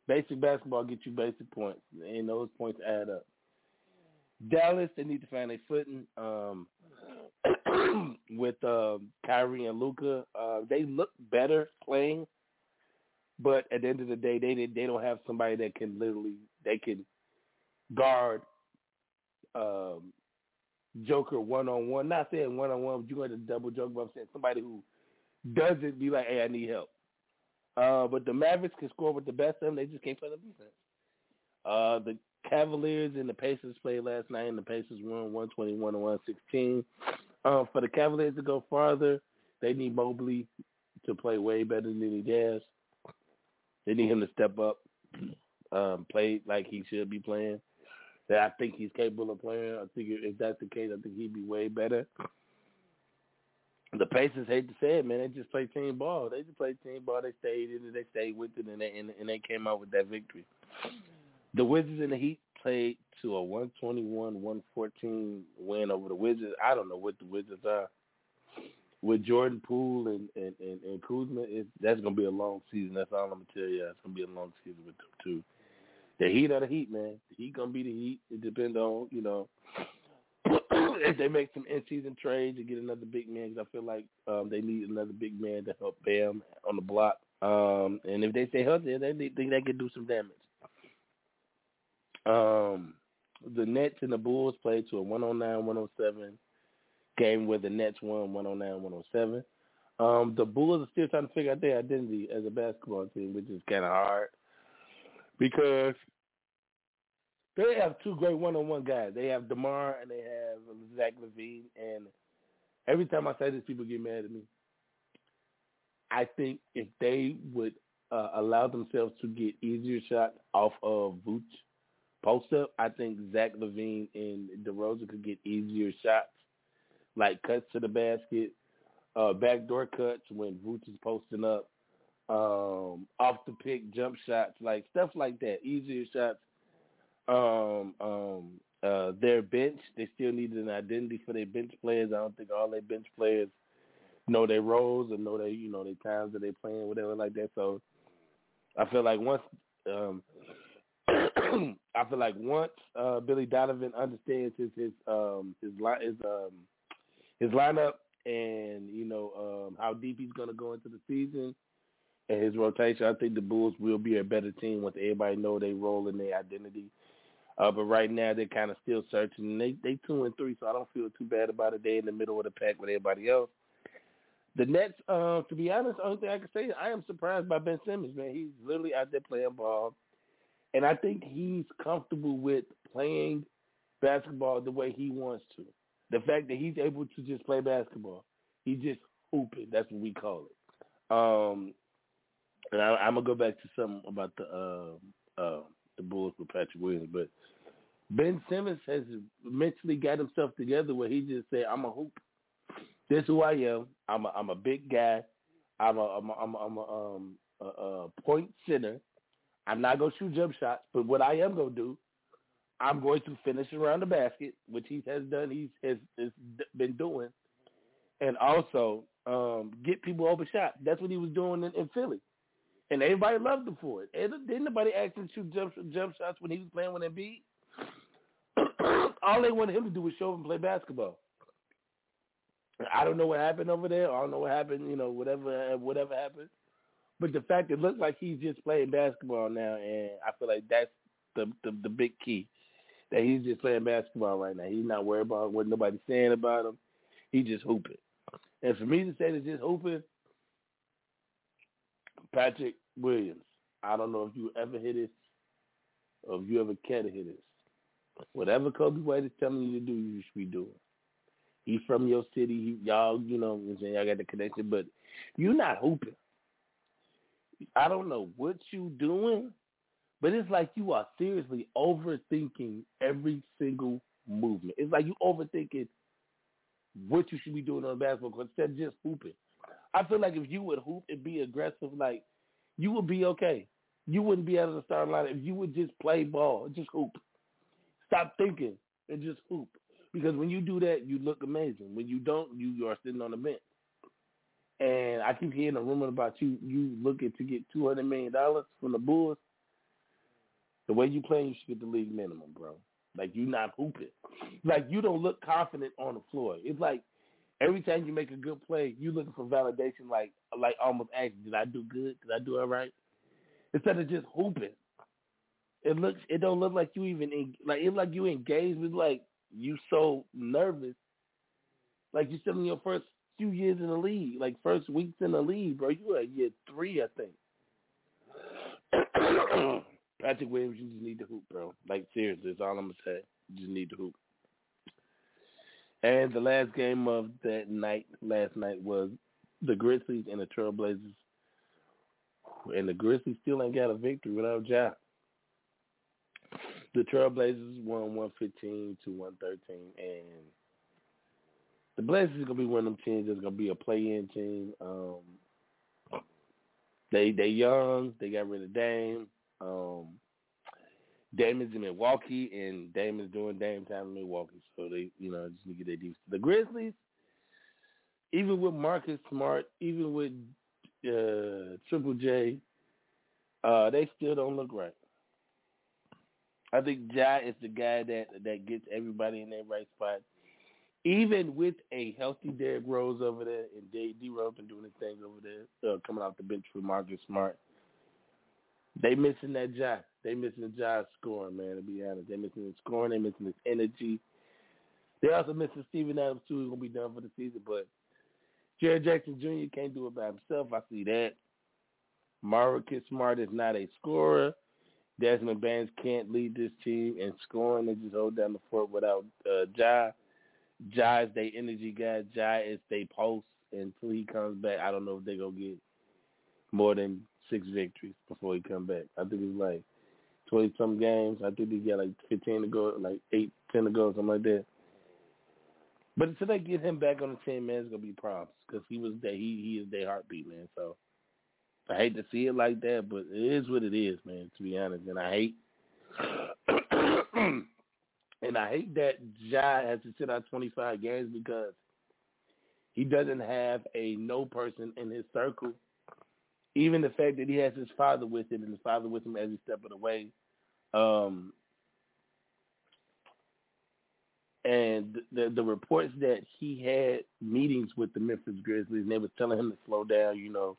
Basic basketball gets you basic points, and those points add up. Dallas, they need to find a footing um, <coughs> with um, Kyrie and Luka. Uh, they look better playing, but at the end of the day, they they don't have somebody that can literally they can guard um, Joker one on one. Not saying one on one, but you're going to double Joker. But I'm saying somebody who doesn't be like, hey, I need help. Uh, but the Mavericks can score with the best of them. They just can't play the defense. Uh, the Cavaliers and the Pacers played last night, and the Pacers won 121 to 116. Um, for the Cavaliers to go farther, they need Mobley to play way better than he does. They need him to step up, <clears throat> um, play like he should be playing. That I think he's capable of playing. I think if that's the case, I think he'd be way better the Pacers hate to say it, man. They just play team ball. They just play team ball. They stayed in it. They stayed with it, and they and, and they came out with that victory. The Wizards and the Heat played to a 121-114 win over the Wizards. I don't know what the Wizards are. With Jordan Poole and and and, and Kuzma, it, that's gonna be a long season. That's all I'm gonna tell you. It's gonna be a long season with them too. The Heat are the Heat, man. The Heat gonna be the Heat. It depends on you know <clears throat> if they make some in-season trades to get another big man, because I feel like um, they need another big man to help Bam on the block. Um, and if they stay healthy, they think they can do some damage. Um, the Nets and the Bulls played to a 109-107 game where the Nets won 109-107. Um, the Bulls are still trying to figure out their identity as a basketball team, which is kind of hard because they have two great one-on-one guys. They have Demar and they have Zach LaVine. And every time I say this, people get mad at me. I think if they would uh, allow themselves to get easier shots off of Vooch post up, I think Zach LaVine and DeRozan could get easier shots, like cuts to the basket, uh, backdoor cuts when Vooch is posting up, um, off the pick jump shots, like stuff like that, easier shots um, um, uh, their bench. They still needed an identity for their bench players. I don't think all their bench players know their roles and know their you know their times that they playing whatever like that. So I feel like once um, <clears throat> I feel like once uh, Billy Donovan understands his his um, his line his um, his lineup and you know um, how deep he's going to go into the season, and his rotation. I think the Bulls will be a better team once everybody know they role in their identity. Uh, but right now they're kind of still searching. And they they two and three, so I don't feel too bad about it. They in the middle of the pack with everybody else. The Nets, uh, to be honest, only thing I can say is I am surprised by Ben Simmons, man. He's literally out there playing ball. And I think he's comfortable with playing basketball the way he wants to. The fact that he's able to just play basketball. He's just hooping. That's what we call it. Um, and I, I'm gonna go back to something about the uh, uh, the Bulls with Patrick Williams, but Ben Simmons has mentally got himself together where he just said, "I'm a hoop. This is who I am. I'm a I'm a big guy. I'm a I'm a, I'm a, I'm a, um, a, a point center. I'm not gonna shoot jump shots, but what I am gonna do, I'm going to finish around the basket, which he has done. He has, has been doing, and also um, get people over shots. That's what he was doing in, in Philly, and everybody loved him for it. Didn't nobody ask him to shoot jump jump shots when he was playing with Embiid? <clears throat> All they wanted him to do was show up and play basketball. I don't know what happened over there. I don't know what happened. You know, whatever whatever happened. But the fact it looks like he's just playing basketball now, and I feel like that's the the, the big key that he's just playing basketball right now. He's not worried about what nobody's saying about him. He's just hooping. And for me to say that just hooping, Patrick Williams. I don't know if you ever hit this or if you ever care to hit this. Whatever Coby White is telling you to do, you should be doing. He's from your city. He, y'all, you know, I'm saying y'all got the connection, but you're not hooping. I don't know what you doing, but it's like you are seriously overthinking every single movement. It's like you overthinking what you should be doing on a basketball court instead of just hooping. I feel like if you would hoop and be aggressive, like you would be okay. You wouldn't be able to start line if you would just play ball, just hoop. Stop thinking and just hoop. Because when you do that, you look amazing. When you don't, you are sitting on the bench. And I keep hearing a rumor about you you looking to get two hundred million dollars from the Bulls. The way you play, you should get the league minimum, bro. Like you not hooping. Like you don't look confident on the floor. It's like every time you make a good play, you looking for validation. Like like almost asking, did I do good? Did I do it right? Instead of just hooping. It looks. It don't look like you even like. It like you engaged with like you so nervous. Like you're still in your first few years in the league, like first weeks in the league, bro. You are year three, I think. <coughs> Patrick Williams, you just need to hoop, bro. Like seriously, that's all I'm gonna say. You just need to hoop. And the last game of that night, last night was the Grizzlies and the Trailblazers. And the Grizzlies still ain't got a victory without Ja. The Trailblazers won 115 to 113, and the Blazers is gonna be one of them teams that's gonna be a play-in team. Um, they they young. They got rid of Dame. Um, Damon's in Milwaukee, and Damon's doing Dame time in Milwaukee. So they, you know, just need to get their defense. The Grizzlies, even with Marcus Smart, even with uh, Triple J, uh, they still don't look right. I think Ja is the guy that that gets everybody in their right spot even with a healthy Derrick Rose over there and D Rose been doing his thing over there, uh, coming off the bench for Marcus Smart, they missing that Ja. They missing Ja scoring, man. To be honest, they missing his scoring. They missing his energy. They also missing Steven Adams too. He's gonna be done for the season, but Jared Jackson Jr. can't do it by himself. I see that. Marcus Smart is not a scorer. Desmond Bane can't lead this team in scoring. They just hold down the fort without uh, Ja. Ja is their energy guy. Ja is their post until he comes back. I don't know if they're gonna get more than six victories before he come back. I think it's like twenty some games. I think he got like fifteen to go, like eight, ten to go, something like that. But until they get him back on the team, man, it's gonna be problems because he was that He he is their heartbeat, man. So I hate to see it like that, but it is what it is, man. To be honest, and I hate <clears throat> And I hate that Ja has to sit out 25 games because he doesn't have a no person in his circle. Even the fact that he has his father with him and his father with him every step of the way. Um, and the the reports that he had meetings with the Memphis Grizzlies and they were telling him to slow down, you know,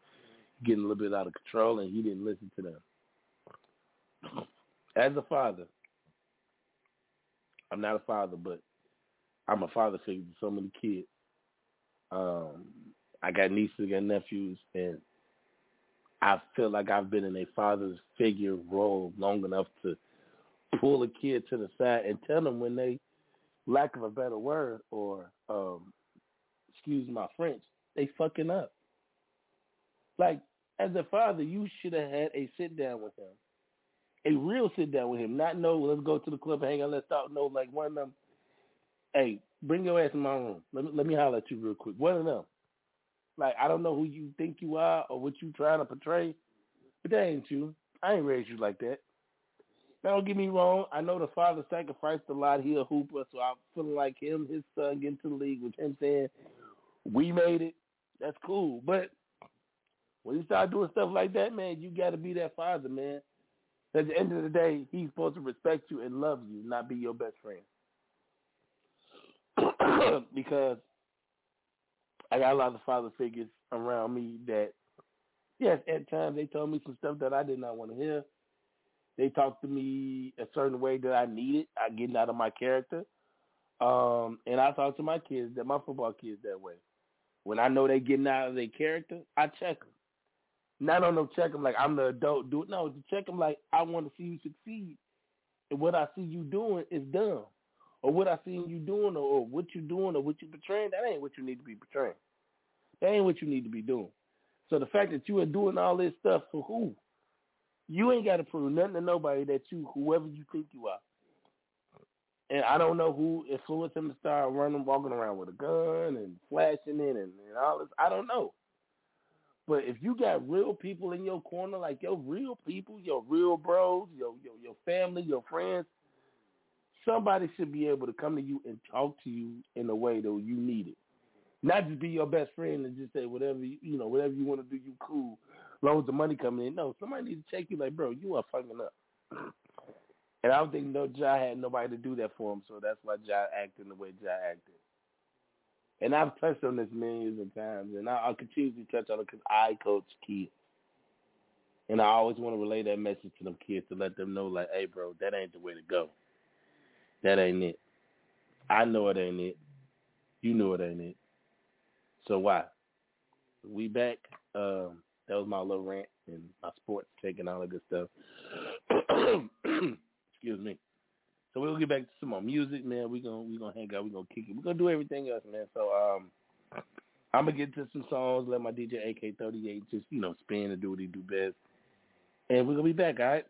getting a little bit out of control, and he didn't listen to them. As a father, I'm not a father, but I'm a father figure to so many kids. Um, I got nieces, I got nephews, and I feel like I've been in a father's figure role long enough to pull a kid to the side and tell them when they, lack of a better word, or um, excuse my French, they fucking up. Like as a father, you should have had a sit down with him, a real sit down with him. Not no, let's go to the club, and hang out, let's talk. No, like one of them. Hey, bring your ass in my room. Let me let me holler at you real quick. One of them. Like I don't know who you think you are or what you trying to portray, but that ain't you. I ain't raised you like that. Now don't get me wrong. I know the father sacrificed a lot. He a hooper, so I'm feeling like him, his son getting to the league with him saying, "We made it." That's cool, but when you start doing stuff like that, man, you got to be that father, man. At the end of the day, he's supposed to respect you and love you, not be your best friend. <clears throat> because I got a lot of father figures around me that, yes, at times they told me some stuff that I did not want to hear. They talked to me a certain way that I needed. I getting out of my character. Um, and I talk to my kids, that my football kids that way. When I know they getting out of their character, I check them. Not on them check them like I'm the adult. Do it. No, to check them like I want to see you succeed. And what I see you doing is dumb. Or what I seen you doing or, or what you doing or what you portraying, that ain't what you need to be portraying. That ain't what you need to be doing. So the fact that you are doing all this stuff for who? You ain't got to prove nothing to nobody that you, whoever you think you are. And I don't know who influenced him to start running, walking around with a gun and flashing it and, and all this. I don't know. But if you got real people in your corner, like your real people, your real bros, your your your family, your friends, somebody should be able to come to you and talk to you in a way that you need it. Not just be your best friend and just say whatever you, you know, whatever you want to do, you cool. As of money coming in. No, somebody needs to check you like, bro, you are fucking up. And I don't think no Ja had nobody to do that for him, so that's why Ja acted the way Ja acted. And I've touched on this millions of times, and I'll continue to touch on it because I coach kids. And I always want to relay that message to them kids to let them know, like, hey, bro, that ain't the way to go. That ain't it. I know it ain't it. You know it ain't it. So why? We back. Um, that was my little rant and my sports take and all that good stuff. <clears throat> Excuse me. So we'll get back to some more music, man. We're gonna we gonna hang out, we're gonna kick it. We're gonna do everything else, man. So um I'm gonna get to some songs, let my DJ AK thirty eight just, you know, spin and do what he do best. And we're gonna be back, all right?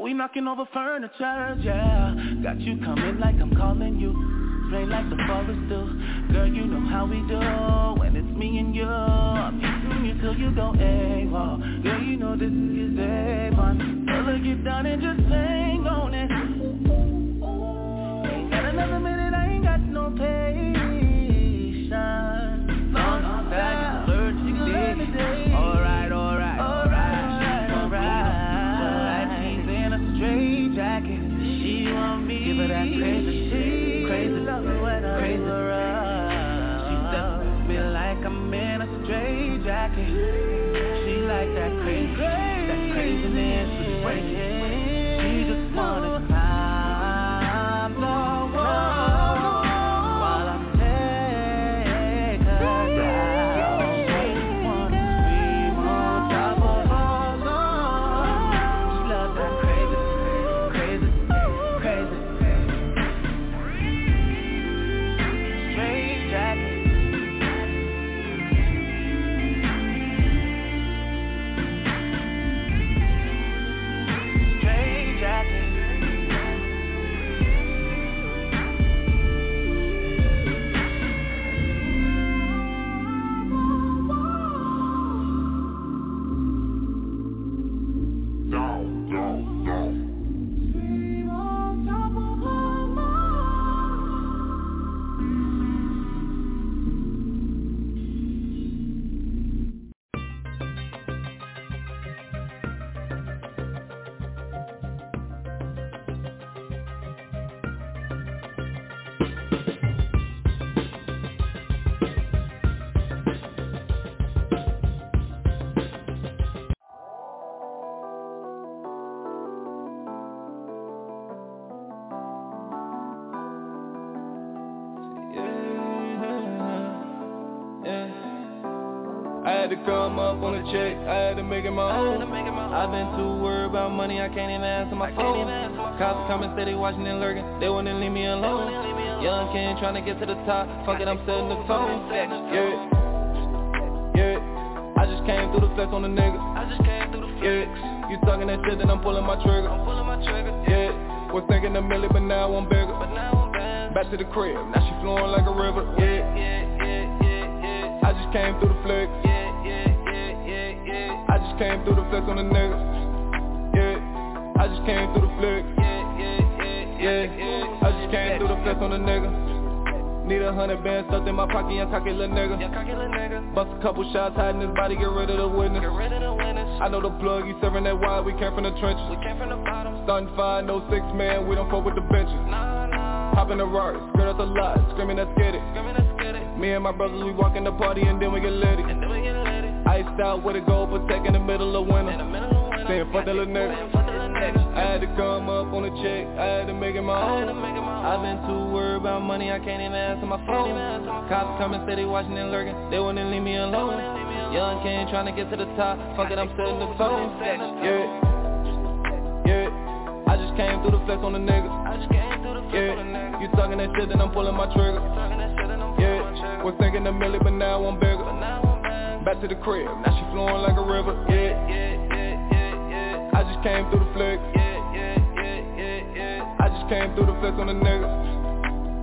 We knocking over furniture, yeah. Got you coming like I'm calling you. Play like the forest do Girl, you know how we do. When it's me and you I'm hitting you till you go AWOL. Girl, you know this is A1 Tell her get down and just hang on it. Ain't got another minute, I ain't got no patience up on a check, I had to make it my own. I've been too worried about money, I can't even answer my phone. Cops coming, steady watching and lurking, they wouldn't leave me alone. Young Ken trying to get to the top, fuck it, I'm setting the tone. Yeah, yeah. I just came through the flex on the nigga. Yeah, you talking that shit, then I'm pulling my trigger. Yeah, was thinking a million, but now I'm bigger. Back to the crib, now she flowing like a river. Yeah, yeah, yeah, yeah, yeah. I just came through the flex. I just came through the flex on the nigga. Yeah, I just came through the flex. Yeah, I just came through the flex on the nigga. Need a hundred bands stuffed in my pocket, young cocky little nigga. Bust a couple shots, hiding his body, get rid of the witness. I know the plug, he serving that wide, we came from the trenches. Starting five, no six man, we don't fuck with the benches. Hop in the Rari, skirt out the lot, screaming let's get it. Me and my brothers, we walk in the party and then we get litty. Iced out with a gold protect in the middle of winter. Saying fuck that little nigga. I had to come up on a check, I had to make it my own. I've been too worried about money, I can't even answer my phone. Cops coming, say they watching and lurking, they wouldn't leave me alone. Young King trying to get to the top, fuck it, I'm setting the tone. Yeah, yeah. I just came through the flex on the niggas. Yeah, you talking that shit, then I'm pulling my trigger. Yeah, was thinking a million, but now I'm bigger. Back to the crib, now she flowing like a river. Yeah, yeah, yeah, yeah, yeah. I just came through the flex. Yeah, yeah, yeah, yeah, yeah. I just came through the flex on the niggas.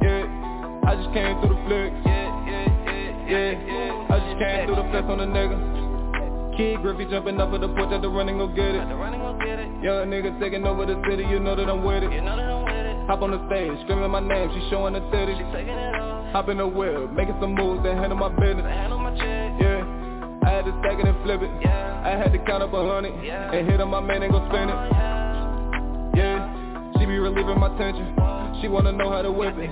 Yeah, I just came through the flex. Yeah, yeah, yeah, yeah, yeah. I just came through the flex on the nigga. Kid Griffey jumping up at the porch at the running, go get it. Young nigga taking over the city, you know that I'm with it. Hop on the stage, screaming my name, she showing the titties. Hop in the wheel, making some moves, then handle my business. Yeah, I had to stack it and flip it. I had to count up a hundred yeah. and hit on my man and go spend it. Yeah, she be relieving my tension. She wanna know how to whip it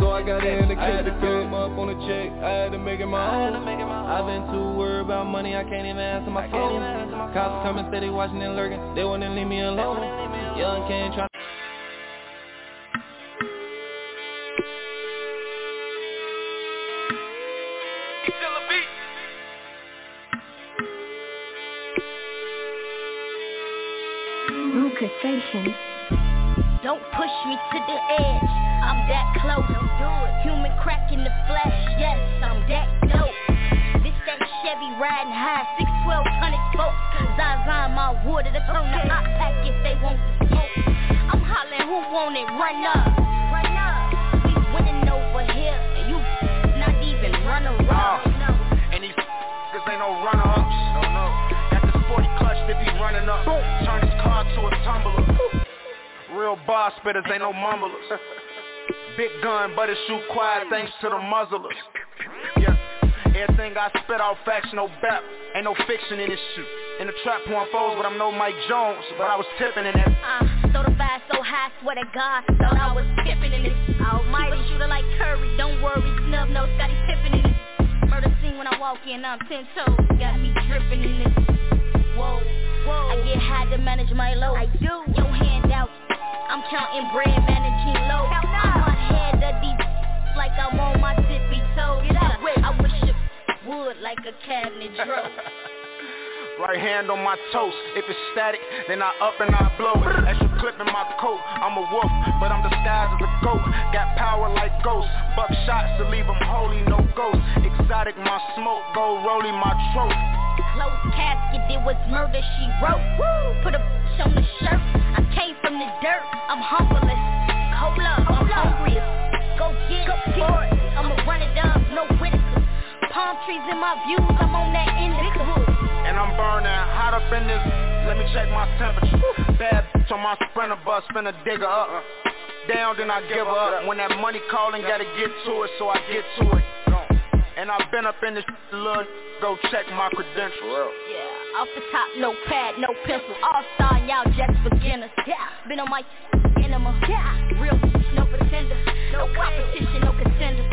So I got in the kid to come up on the check I had to make it my own I've been too worried about money I can't even answer my phone Cops are coming steady watching and lurking They wouldn't leave me alone Young King trying Station. Don't push me to the edge. I'm that close. Don't do it. Human crack in the flesh. Yes, I'm that dope. This that Chevy riding high, six twelve hundred folks. Zaza my water to turn the hot pack if they want to smoke. I'm hollering, who want it? Run up. Real bar spitters ain't no mumblers. <laughs> Big gun, but it shoot quiet thanks to the muzzlers. Yeah. Everything I spit out facts, no bap. Ain't no fiction in this shit. In the trap pouring foes, but I'm no Mike Jones. But I was tipping in that. Uh, so the vibe so high, swear to God, thought I was tipping in it. Almighty shooter like Curry, don't worry, snub no Scottie Pippen in it. Murder scene when I walk in, I'm ten toes, got me dripping in it. Whoa, whoa. I get high to manage my load. I do. Your hand out. I'm counting bread, managing low. I'm ahead of these like I'm on my tippy toes. I wish it would like a cabinet <laughs> drawer. Right hand on my toast. If it's static, then I up and I blow it. Extra clip in my coat. I'm a wolf, but I'm disguised as a goat. Got power like ghosts. Buck shots to leave them holy, no ghost. Exotic, my smoke. Go rolling my throat. Close casket, it was murder she wrote. Put a bitch on the shirt. I came from the dirt. I'm humblest. Hold up, I'm hungry. Go get it. I'ma run it down, no critical. Palm trees in my views, I'm on that indica. And I'm burning hot up in this. Let me check my temperature. Bad bitch on my sprinter bus, spin a digger up. Down, then I give her up. When that money calling, gotta get to it, so I get to it. And I've been up in this little, go check my credentials. Yeah, off the top, no pad, no pencil. All star, y'all just beginners. Yeah, been on my enema. Yeah, real no pretender. No competition, no contender.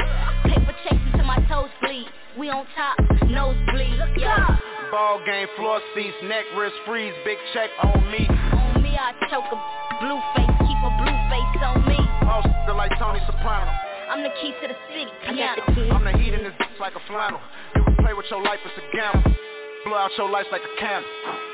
Paper chasing till my toes bleed. We on top, nose bleed. Yeah. Ball game, floor seats, neck, wrist, freeze, big check on me. On me, I choke a blue face, keep a blue face on me. All still like Tony Soprano. I'm the key to the city, I'm the heat in this bitch like a flannel. You can play with your life, it's a gamble. Blow out your lights like a candle.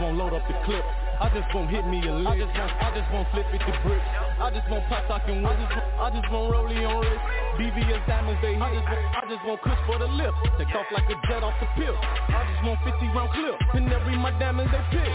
Won't load up the clip. I just won't hit me a lick. I just won't, I just won't flip it to bricks. I just won't pop talking I just, won't- I just won't rollie on wrist. VVS diamonds they hit. I just, won't, I just won't kush for the lift. Take off like a jet off the pill. I just want 50 round clip. And every my diamonds they pick.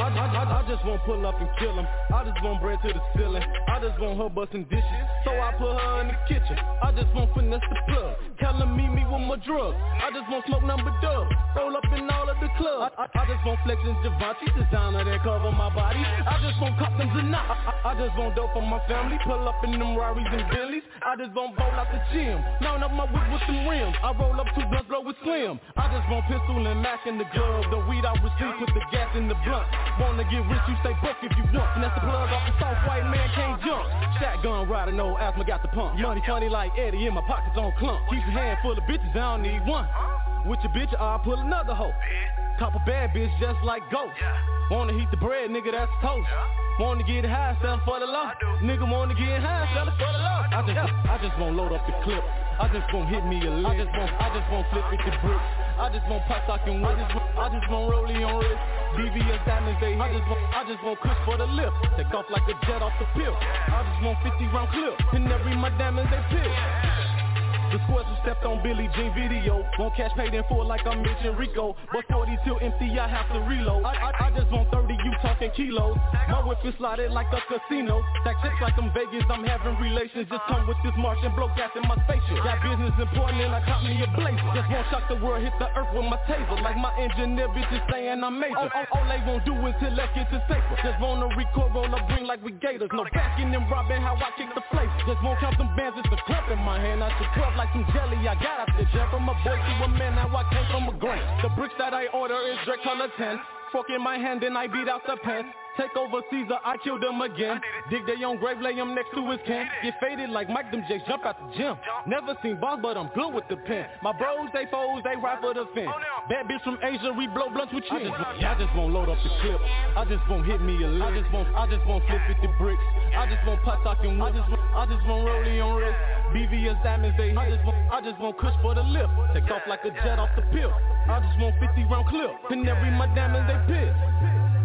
I, I, I, just won't pull up and kill him. I just want bread to the ceiling. I just want her busting dishes. So I put her in the kitchen. I just want finesse the plug. Tell him meet me with my drugs. I just want smoke number dub. Roll up in all of the clubs. I, I, I just want flexing Givenchy designer that cover my body. I just want customs and not. I, I, just want dope for my family. Pull up in them Rarries and Bentleys. I just want bowl out the gym. Mount up my whip with some rims. I roll up two blunts, blow with slim. I just want pistol and Mac in the glove. The weed I receive with the gas in the blunt. Wanna get rich, you stay broke if you want. And that's the plug off the soft white man can't jump. Shotgun rider, no asthma, got the pump. Money funny like Eddie in my pockets on clump. Keep your hand full of bitches, I don't need one. With your bitch, I'll pull another hoe. Cop a bad bitch just like ghost. Wanna heat the bread, nigga, that's toast. Wanna get high, sell for the low. Nigga wanna get high, sell for the low. I just, I just won't load up the clip. I just won't hit me a lick. I just won't, I just won't flip it to bricks. I just won't pop talking I just, I just won't rollie on wrist. VVS diamonds they hit. I just won't, I just won't kush for the lift. Take off like a jet off the pill. I just want 50 round clip. And every my diamonds they pick. The squares who stepped on Billie Jean video. Won't cash paid in full like I'm Mitch and Rico But 40 till empty, I have to reload. I, I, I just want 30, you talking kilos. My whip is slotted like a casino. Stack chips like I'm Vegas, I'm having relations. Just come with this march and blow gas in my spaceship. Got business important and I caught me a blazer. Just won't shock the world, hit the earth with my taser. Like my engineer bitch is saying I'm major. All, all, all they won't do is till let's get to safer. Just wanna record, roll up, bring like we gators. No backing and robbing, how I kick the place. Just won't count them bands, it's a club in my hand. I should club like some jelly, I got out the jump From a boy to a man, now I came from a grain The bricks that I order is Drake color 10 Fork in my hand, then I beat out the pen Take over Caesar, I kill them again Dig their own grave, lay him next to his can Get faded like Mike, them Jakes jump out the gym Never seen boss, but I'm good with the pen My bros, they foes, they ride for the fence Bad bitch from Asia, we blow blunts with chin I just, won't load up the clip I just won't hit me a lick I just won't, I just won't flip it to bricks I just won't pot talking I just, won't- I just won't rollie on wrist VVS diamonds, they I just won't, I just won't kush for the lift Take off like a jet off the pill I just want 50 round clip And every my diamonds, they pick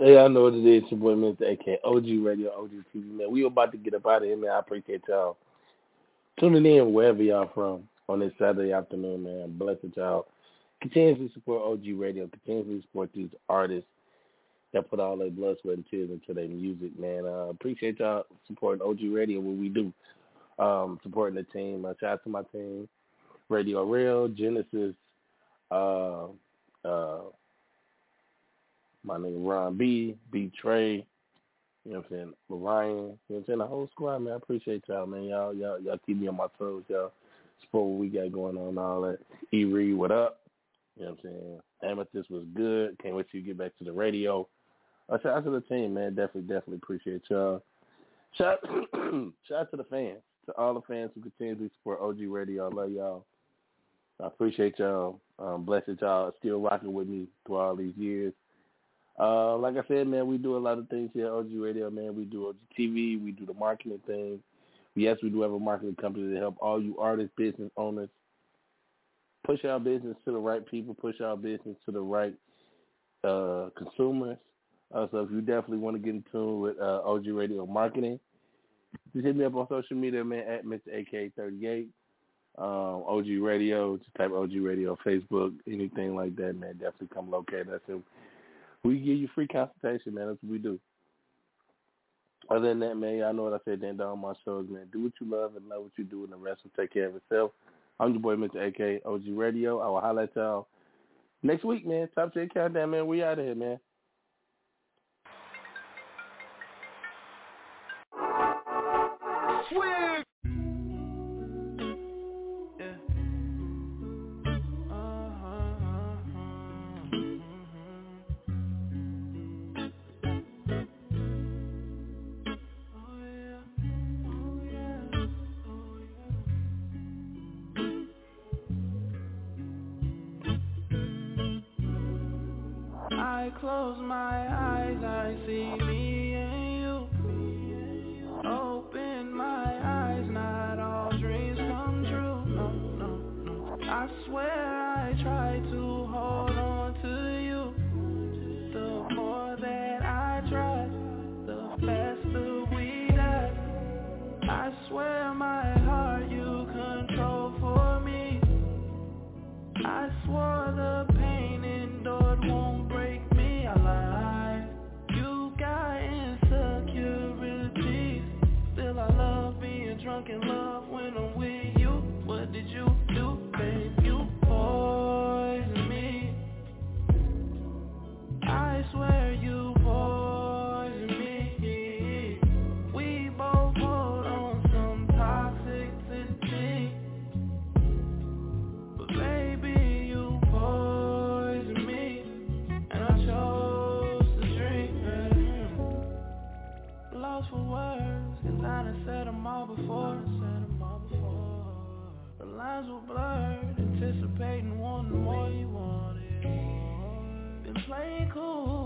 Hey, I know what it is. Your boy, Mr. AK, OG Radio, OG TV, man. We about to get up out of here, man. I appreciate y'all tuning in wherever y'all from on this Saturday afternoon, man. Bless it, y'all. Continue to support OG Radio. Continue to support these artists that put all their blood, sweat, and tears into their music, man. Uh, appreciate y'all supporting OG Radio, what we do, um, supporting the team. Uh, shout out to my team, Radio Real, Genesis, uh, uh, my name Ron B, B Trey, you know what I'm saying, Ryan, you know what I'm saying, the whole squad, man. I appreciate y'all, man. Y'all, y'all, y'all keep me on my toes, y'all. Support what we got going on, all that. E Reed, what up? You know what I'm saying? Amethyst was good. Can't wait to get back to the radio. Uh, shout out to the team, man. Definitely, definitely appreciate y'all. Shout, <clears throat> shout out to the fans, to all the fans who continue to support OG Radio. I love y'all. I appreciate y'all. Um, blessed y'all still rocking with me through all these years. Uh, like I said, man, we do a lot of things here at OG Radio, man. We do OG TV. We do the marketing thing. Yes, we do have a marketing company to help all you artists, business owners, push our business to the right people, push our business to the right uh, consumers. Uh, so if you definitely want to get in tune with uh, OG Radio Marketing, just hit me up on social media, man, at Mr. AK38. Um, OG Radio, just type OG Radio, Facebook, anything like that, man. Definitely come locate us. And we give you free consultation, man. That's what we do. Other than that, man, I know what I said then on my shows, man. Do what you love and love what you do, and the rest will take care of itself. I'm your boy, Mr. AK, OG Radio. I will highlight y'all next week, man. Top 10 Countdown, man. We out of here, man. Close my eyes, I see me and you. Open my eyes, not all dreams come true. No, no, no. I swear I try to hold on to you. The more that I try, the faster we die. I swear my heart you control for me. I swore the Playing cool,